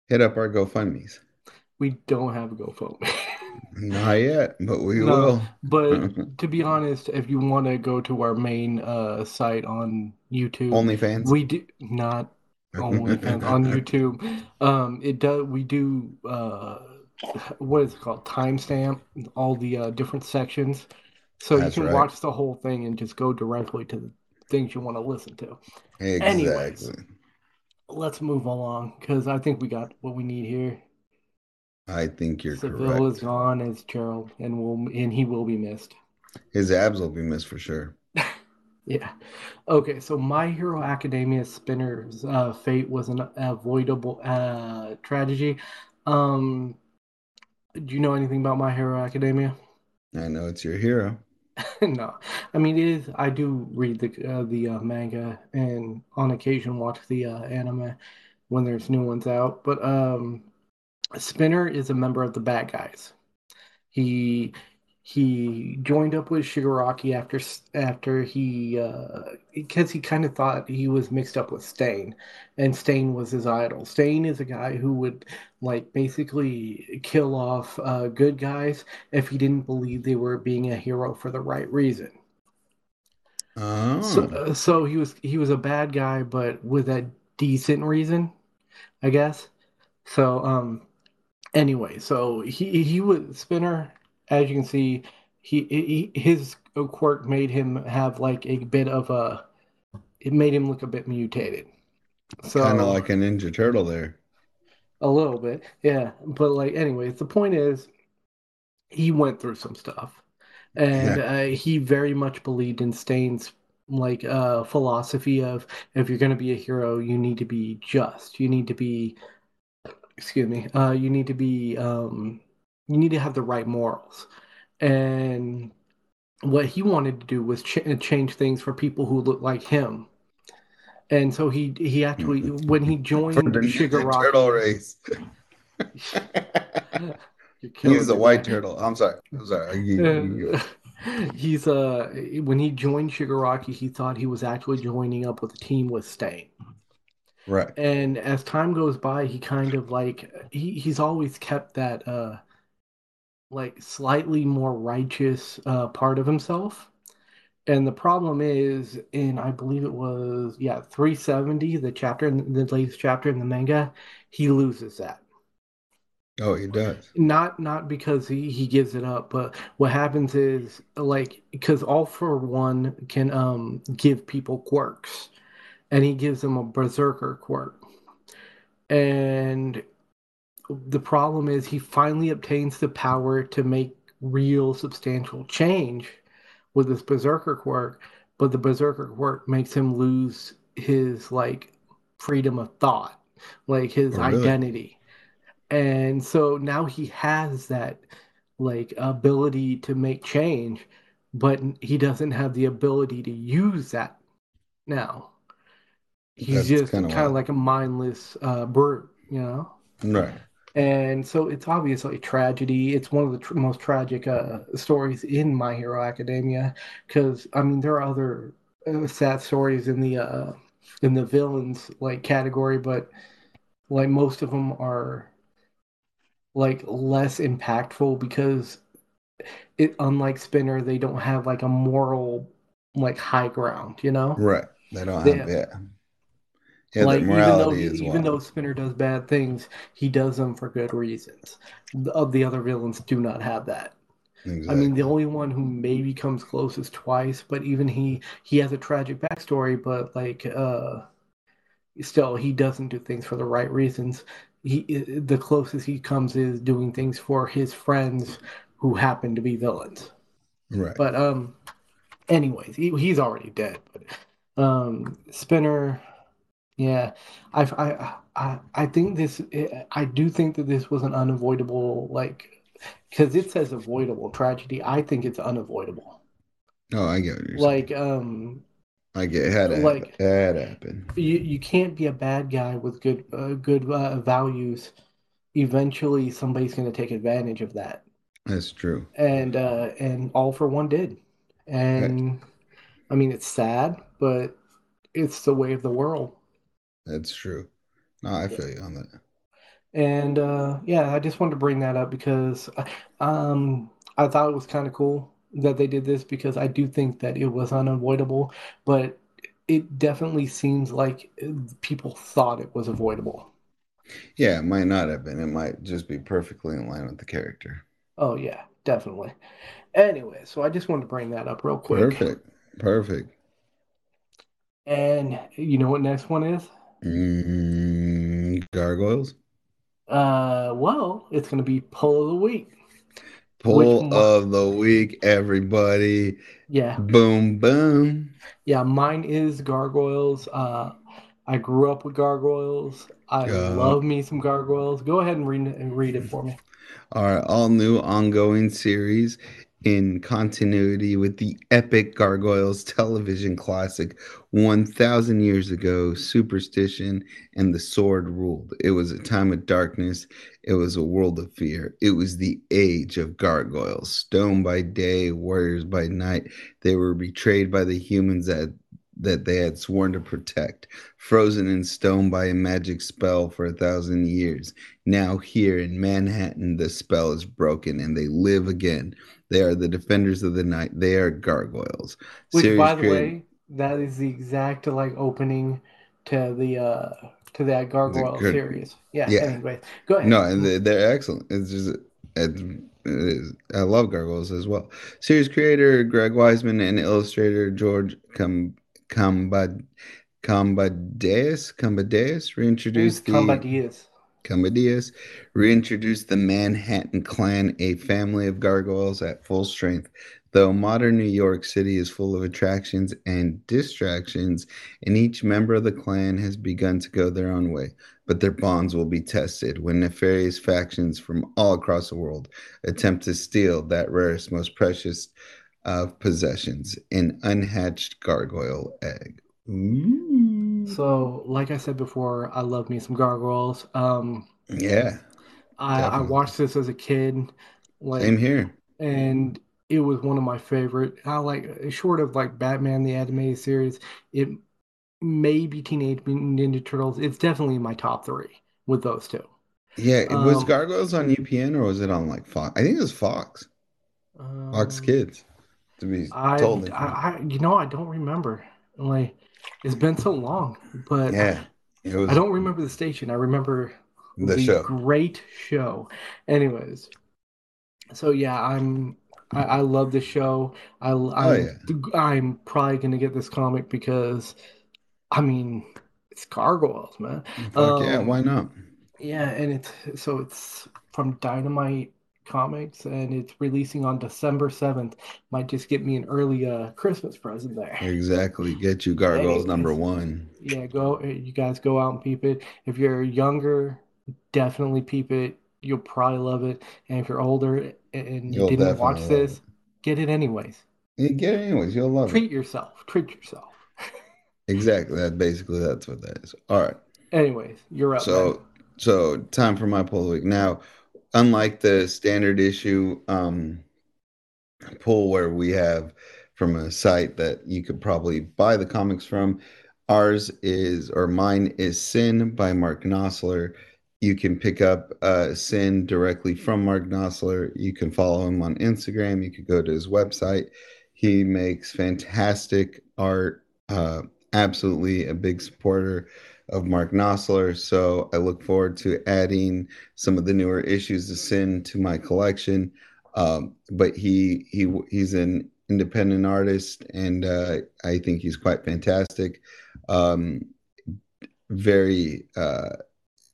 hit up our GoFundmes. We don't have a GoFundMe. Not yet, but we No. will. But to be honest, if you want to go to our main uh, site on YouTube, OnlyFans. we do not OnlyFans on YouTube. Um, it does. We do. Uh, what is it called? Timestamp all the uh, different sections, so That's you can right. watch the whole thing and just go directly to the things you want to listen to. Anyways. Exactly. Let's move along because I think we got what we need here. I think you're Cavill correct. is gone as Geralt, and will and he will be missed. His abs will be missed for sure. Yeah. Okay, so My Hero Academia Spinner's uh, fate was an avoidable uh, tragedy. Um, do you know anything about My Hero Academia? I know it's your hero. No, I mean it is. I do read the uh, the uh, manga and on occasion watch the uh, anime when there's new ones out. But um, Spinner is a member of the bad guys. He he joined up with Shigaraki after after he uh, because he kind of thought he was mixed up with Stain, and Stain was his idol. Stain is a guy who would like basically kill off uh, good guys if he didn't believe they were being a hero for the right reason. Oh, So, so he was he was a bad guy, but with a decent reason, I guess. So, um, anyway, so he he was Spinner, as you can see, he, he his quirk made him have like a bit of a, it made him look a bit mutated. So kind of like a Ninja Turtle there. a little bit, yeah. But like, anyways, the point is, he went through some stuff, and uh, he very much believed in Stain's like uh philosophy of if you're going to be a hero, you need to be just. You need to be, excuse me, uh, you need to be, um, you need to have the right morals, and what he wanted to do was ch change things for people who look like him. And so he he actually when he joined For the Shigaraki, Turtle race. He's a white turtle. I'm sorry. I'm sorry. You- you- He's uh when he joined Shigaraki, he thought he was actually joining up with a team with Stain. Right. And as time goes by, he kind of like he, he's always kept that uh like slightly more righteous uh part of himself. And the problem is in I believe it was yeah, 370, the chapter in the latest chapter in the manga, he loses that. Oh, he does. Not not because he, he gives it up, but what happens is like because All for One can um give people quirks, and he gives him a berserker quirk. And the problem is he finally obtains the power to make real substantial change with this berserker quirk, but the berserker quirk makes him lose his like freedom of thought, like his Oh, really? identity. And so now he has that like ability to make change, but he doesn't have the ability to use that now. He's That's just kind of like a mindless uh, brute, you know? Right. And so it's obviously a tragedy. It's one of the tr most tragic uh, stories in My Hero Academia because I mean there are other uh, sad stories in the uh, in the villains like category, but like most of them are like less impactful because it unlike Spinner, they don't have like a moral like high ground, you know? Right. They don't They have yeah. Yeah, like even though he, even though. Spinner does bad things, he does them for good reasons. The, of the other villains do not have that. I mean, the only one who maybe comes close is Twice, but even he he has a tragic backstory, but like uh still he doesn't do things for the right reasons. He the closest he comes is doing things for his friends who happen to be villains. Right. But um anyways, he, he's already dead. But um Spinner yeah, I I I I think this I do think that this was an unavoidable like because it says avoidable tragedy. I think it's unavoidable. Oh, I get what you're saying. Like um I get it had to like had to happen. you you can't be a bad guy with good uh, good uh, values. Eventually, somebody's going to take advantage of that, That's true. and uh and All for One did, That- and I mean it's sad, but it's the way of the world. That's true. No, I feel you on that. And uh, yeah, I just wanted to bring that up because um, I thought it was kind of cool that they did this because I do think that it was unavoidable, but it definitely seems like people thought it was avoidable. Yeah, it might not have been. It might just be perfectly in line with the character. Oh, yeah, definitely. Anyway, so I just wanted to bring that up real quick. Perfect. Perfect. And you know what next one is? Mm, gargoyles. Uh, well, it's going to be Pull of the Week. Pull of the week, everybody. Yeah. Boom, boom. Yeah, mine is gargoyles. Uh, I grew up with gargoyles. I love me some gargoyles. Go ahead and read it, and read it for me. Our all new ongoing series in continuity with the epic Gargoyles television classic 1000 years ago superstition and the sword ruled. It was a time of darkness. It was a world of fear. It was the age of gargoyles. Stone by day warriors by night. They were betrayed by the humans that that they had sworn to protect frozen in stone by a magic spell for a thousand years now here in manhattan the spell is broken and they live again they are the defenders of the night. They are gargoyles. Which, Series by the created- way, that is the exact like opening to the uh to that gargoyle good- series. Yeah. yeah. Anyway, go ahead. no, and they- they're excellent. It's just, it, it is, I love gargoyles as well. Series creator Greg Weisman and illustrator George Com Combad Combadeus Combadeus It's reintroduced the Combadias. Commodius reintroduced the Manhattan Clan, a family of gargoyles at full strength. Though modern New York City is full of attractions and distractions, and each member of the clan has begun to go their own way, but their bonds will be tested when nefarious factions from all across the world attempt to steal that rarest, most precious of possessions an unhatched gargoyle egg. Ooh. So, like I said before, I love me some gargoyles. Um, yeah, I, I watched this as a kid, like, same here. and it was one of my favorite. I like, short of like Batman the animated series, it may be Teenage Mutant Ninja Turtles. It's definitely in my top three with those two. Yeah, it was Um, Gargoyles on UPN or was it on like Fox? I think it was Fox. Fox Um, Kids. To be I, totally I. I, you know, I don't remember. Like, it's been so long, but Yeah, it was I don't remember the station. I remember the the show. great show. Anyways, so yeah, I'm I, I love the show. I I'm, Oh, I'm probably gonna get this comic because I mean it's gargoyles, man. Fuck yeah, um, why not? Yeah, and it's so it's from Dynamite Comics and it's releasing on December 7th. Might just get me an early uh Christmas present there. Exactly. Get you Gargoyles number one. Yeah, go you guys go out and peep it. If you're younger, definitely peep it. You'll probably love it. And if you're older, and you You'll didn't watch this, get it anyways. You get it anyways. You'll love it. Treat yourself. Treat yourself. Exactly. That basically that's what that is. All right. Anyways, you're up. man. So so time for my poll of the week. Now, unlike the standard issue um pull where we have from a site that you could probably buy the comics from, ours is or mine is Sin by Mark Knopfler. You can pick up uh, Sin directly from Mark Knopfler. You can follow him on Instagram. You could go to his website. He makes fantastic art. Uh, absolutely a big supporter of Mark Knopfler. So I look forward to adding some of the newer issues of Sin to my collection. Um, but he he he's an independent artist, and uh, I think he's quite fantastic. Um, very uh,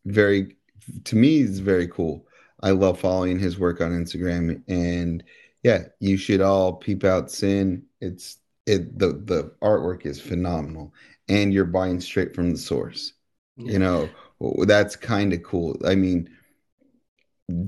very to me, it's very cool. I love following his work on Instagram, and yeah, you should all peep out Sin. It's it the the artwork is phenomenal, and you're buying straight from the source. You know, that's kind of cool. I mean,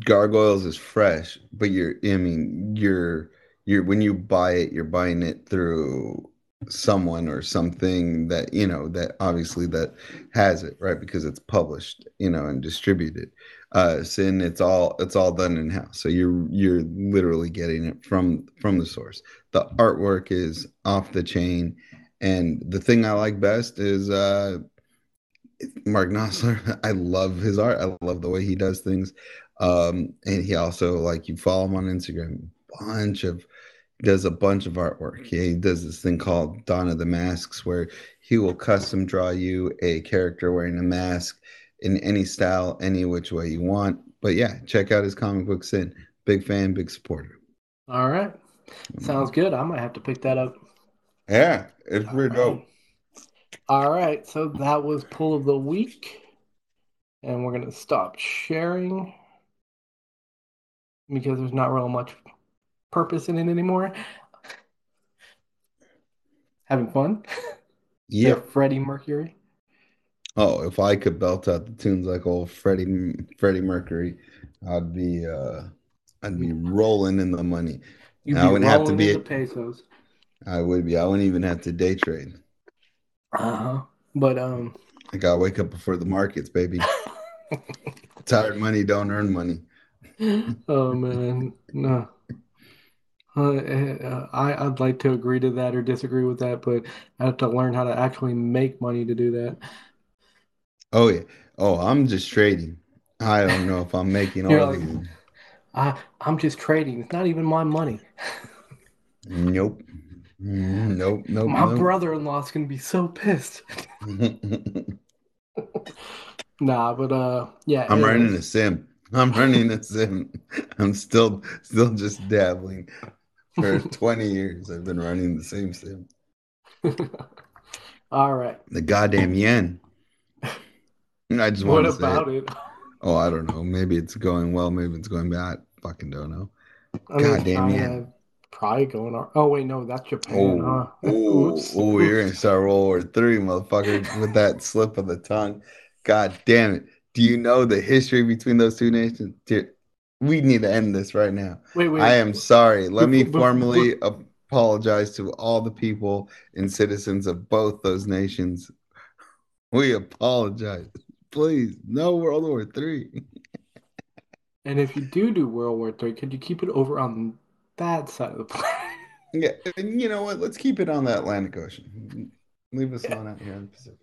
Gargoyles is fresh, but you're I mean, you're you're when you buy it, you're buying it through someone or something that you know that obviously that has it right? Because it's published you know and distributed. Uh sin it's all it's all done in house so you're you're literally getting it from from the source. The artwork is off the chain and the thing i like best is uh mark Knopfler. i love his art i love the way he does things um and he also like you follow him on instagram bunch of does a bunch of artwork. He does this thing called Dawn of the Masks, where he will custom draw you a character wearing a mask in any style, any which way you want. But yeah, check out his comic book Sin. Big fan, big supporter. All right. Sounds good. I might have to pick that up. Yeah, it's pretty dope. All right. So that was pull of the week. And we're going to stop sharing because there's not real much purpose in it anymore. Having fun? Yeah. Freddie Mercury. Oh, if I could belt out the tunes like old Freddie Freddie Mercury, I'd be uh I'd be rolling in the money. You'd I wouldn't have to be pesos. I would be. I wouldn't even have to day trade. Uh-huh. But um I gotta wake up before the markets, baby. Tired money don't earn money. oh man, no. Uh, uh, I I'd like to agree to that or disagree with that, but I have to learn how to actually make money to do that. Oh yeah. Oh, I'm just trading. I don't know if I'm making all like, these. I I'm just trading. It's not even my money. Nope. Mm, Nope. Nope. My nope. brother-in-law's gonna be so pissed. Nah, but uh, yeah. I'm running anyways. a sim. I'm running a sim. I'm still still just dabbling. For 20 years, I've been running the same sim. All right. The goddamn yen. I just want to say What about it. it? Oh, I don't know. Maybe it's going well. Maybe it's going bad. Fucking don't know. I mean, Goddamn yen. Probably going on. Oh wait, no, that's Japan. Oh, huh? oh, you're gonna start World War Three, motherfucker, with that slip of the tongue. God damn it. Do you know the history between those two nations? Dude, we need to end this right now. Wait, wait. I am sorry. Let me formally apologize to all the people and citizens of both those nations. We apologize. Please, no World War Three. And if you do do World War Three, could you keep it over on that side of the planet? Yeah, and you know what? Let's keep it on the Atlantic Ocean. Leave us Yeah. on out here in the Pacific.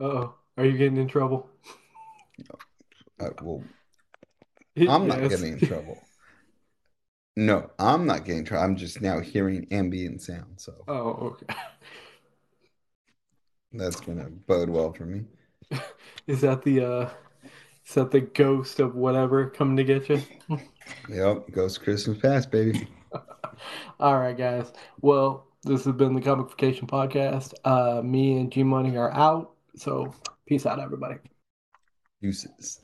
Oh, are you getting in trouble? Uh, well, I'm not Yes. getting in trouble. No, I'm not getting in trouble. I'm just now hearing ambient sound, so Oh, okay. that's gonna bode well for me. Is that the uh, is that the ghost of whatever coming to get you? Yep, Ghost Christmas Past, baby. All right, guys. Well, this has been the Comicfication Podcast. Uh, me and G Money are out. So peace out, everybody. Deuces.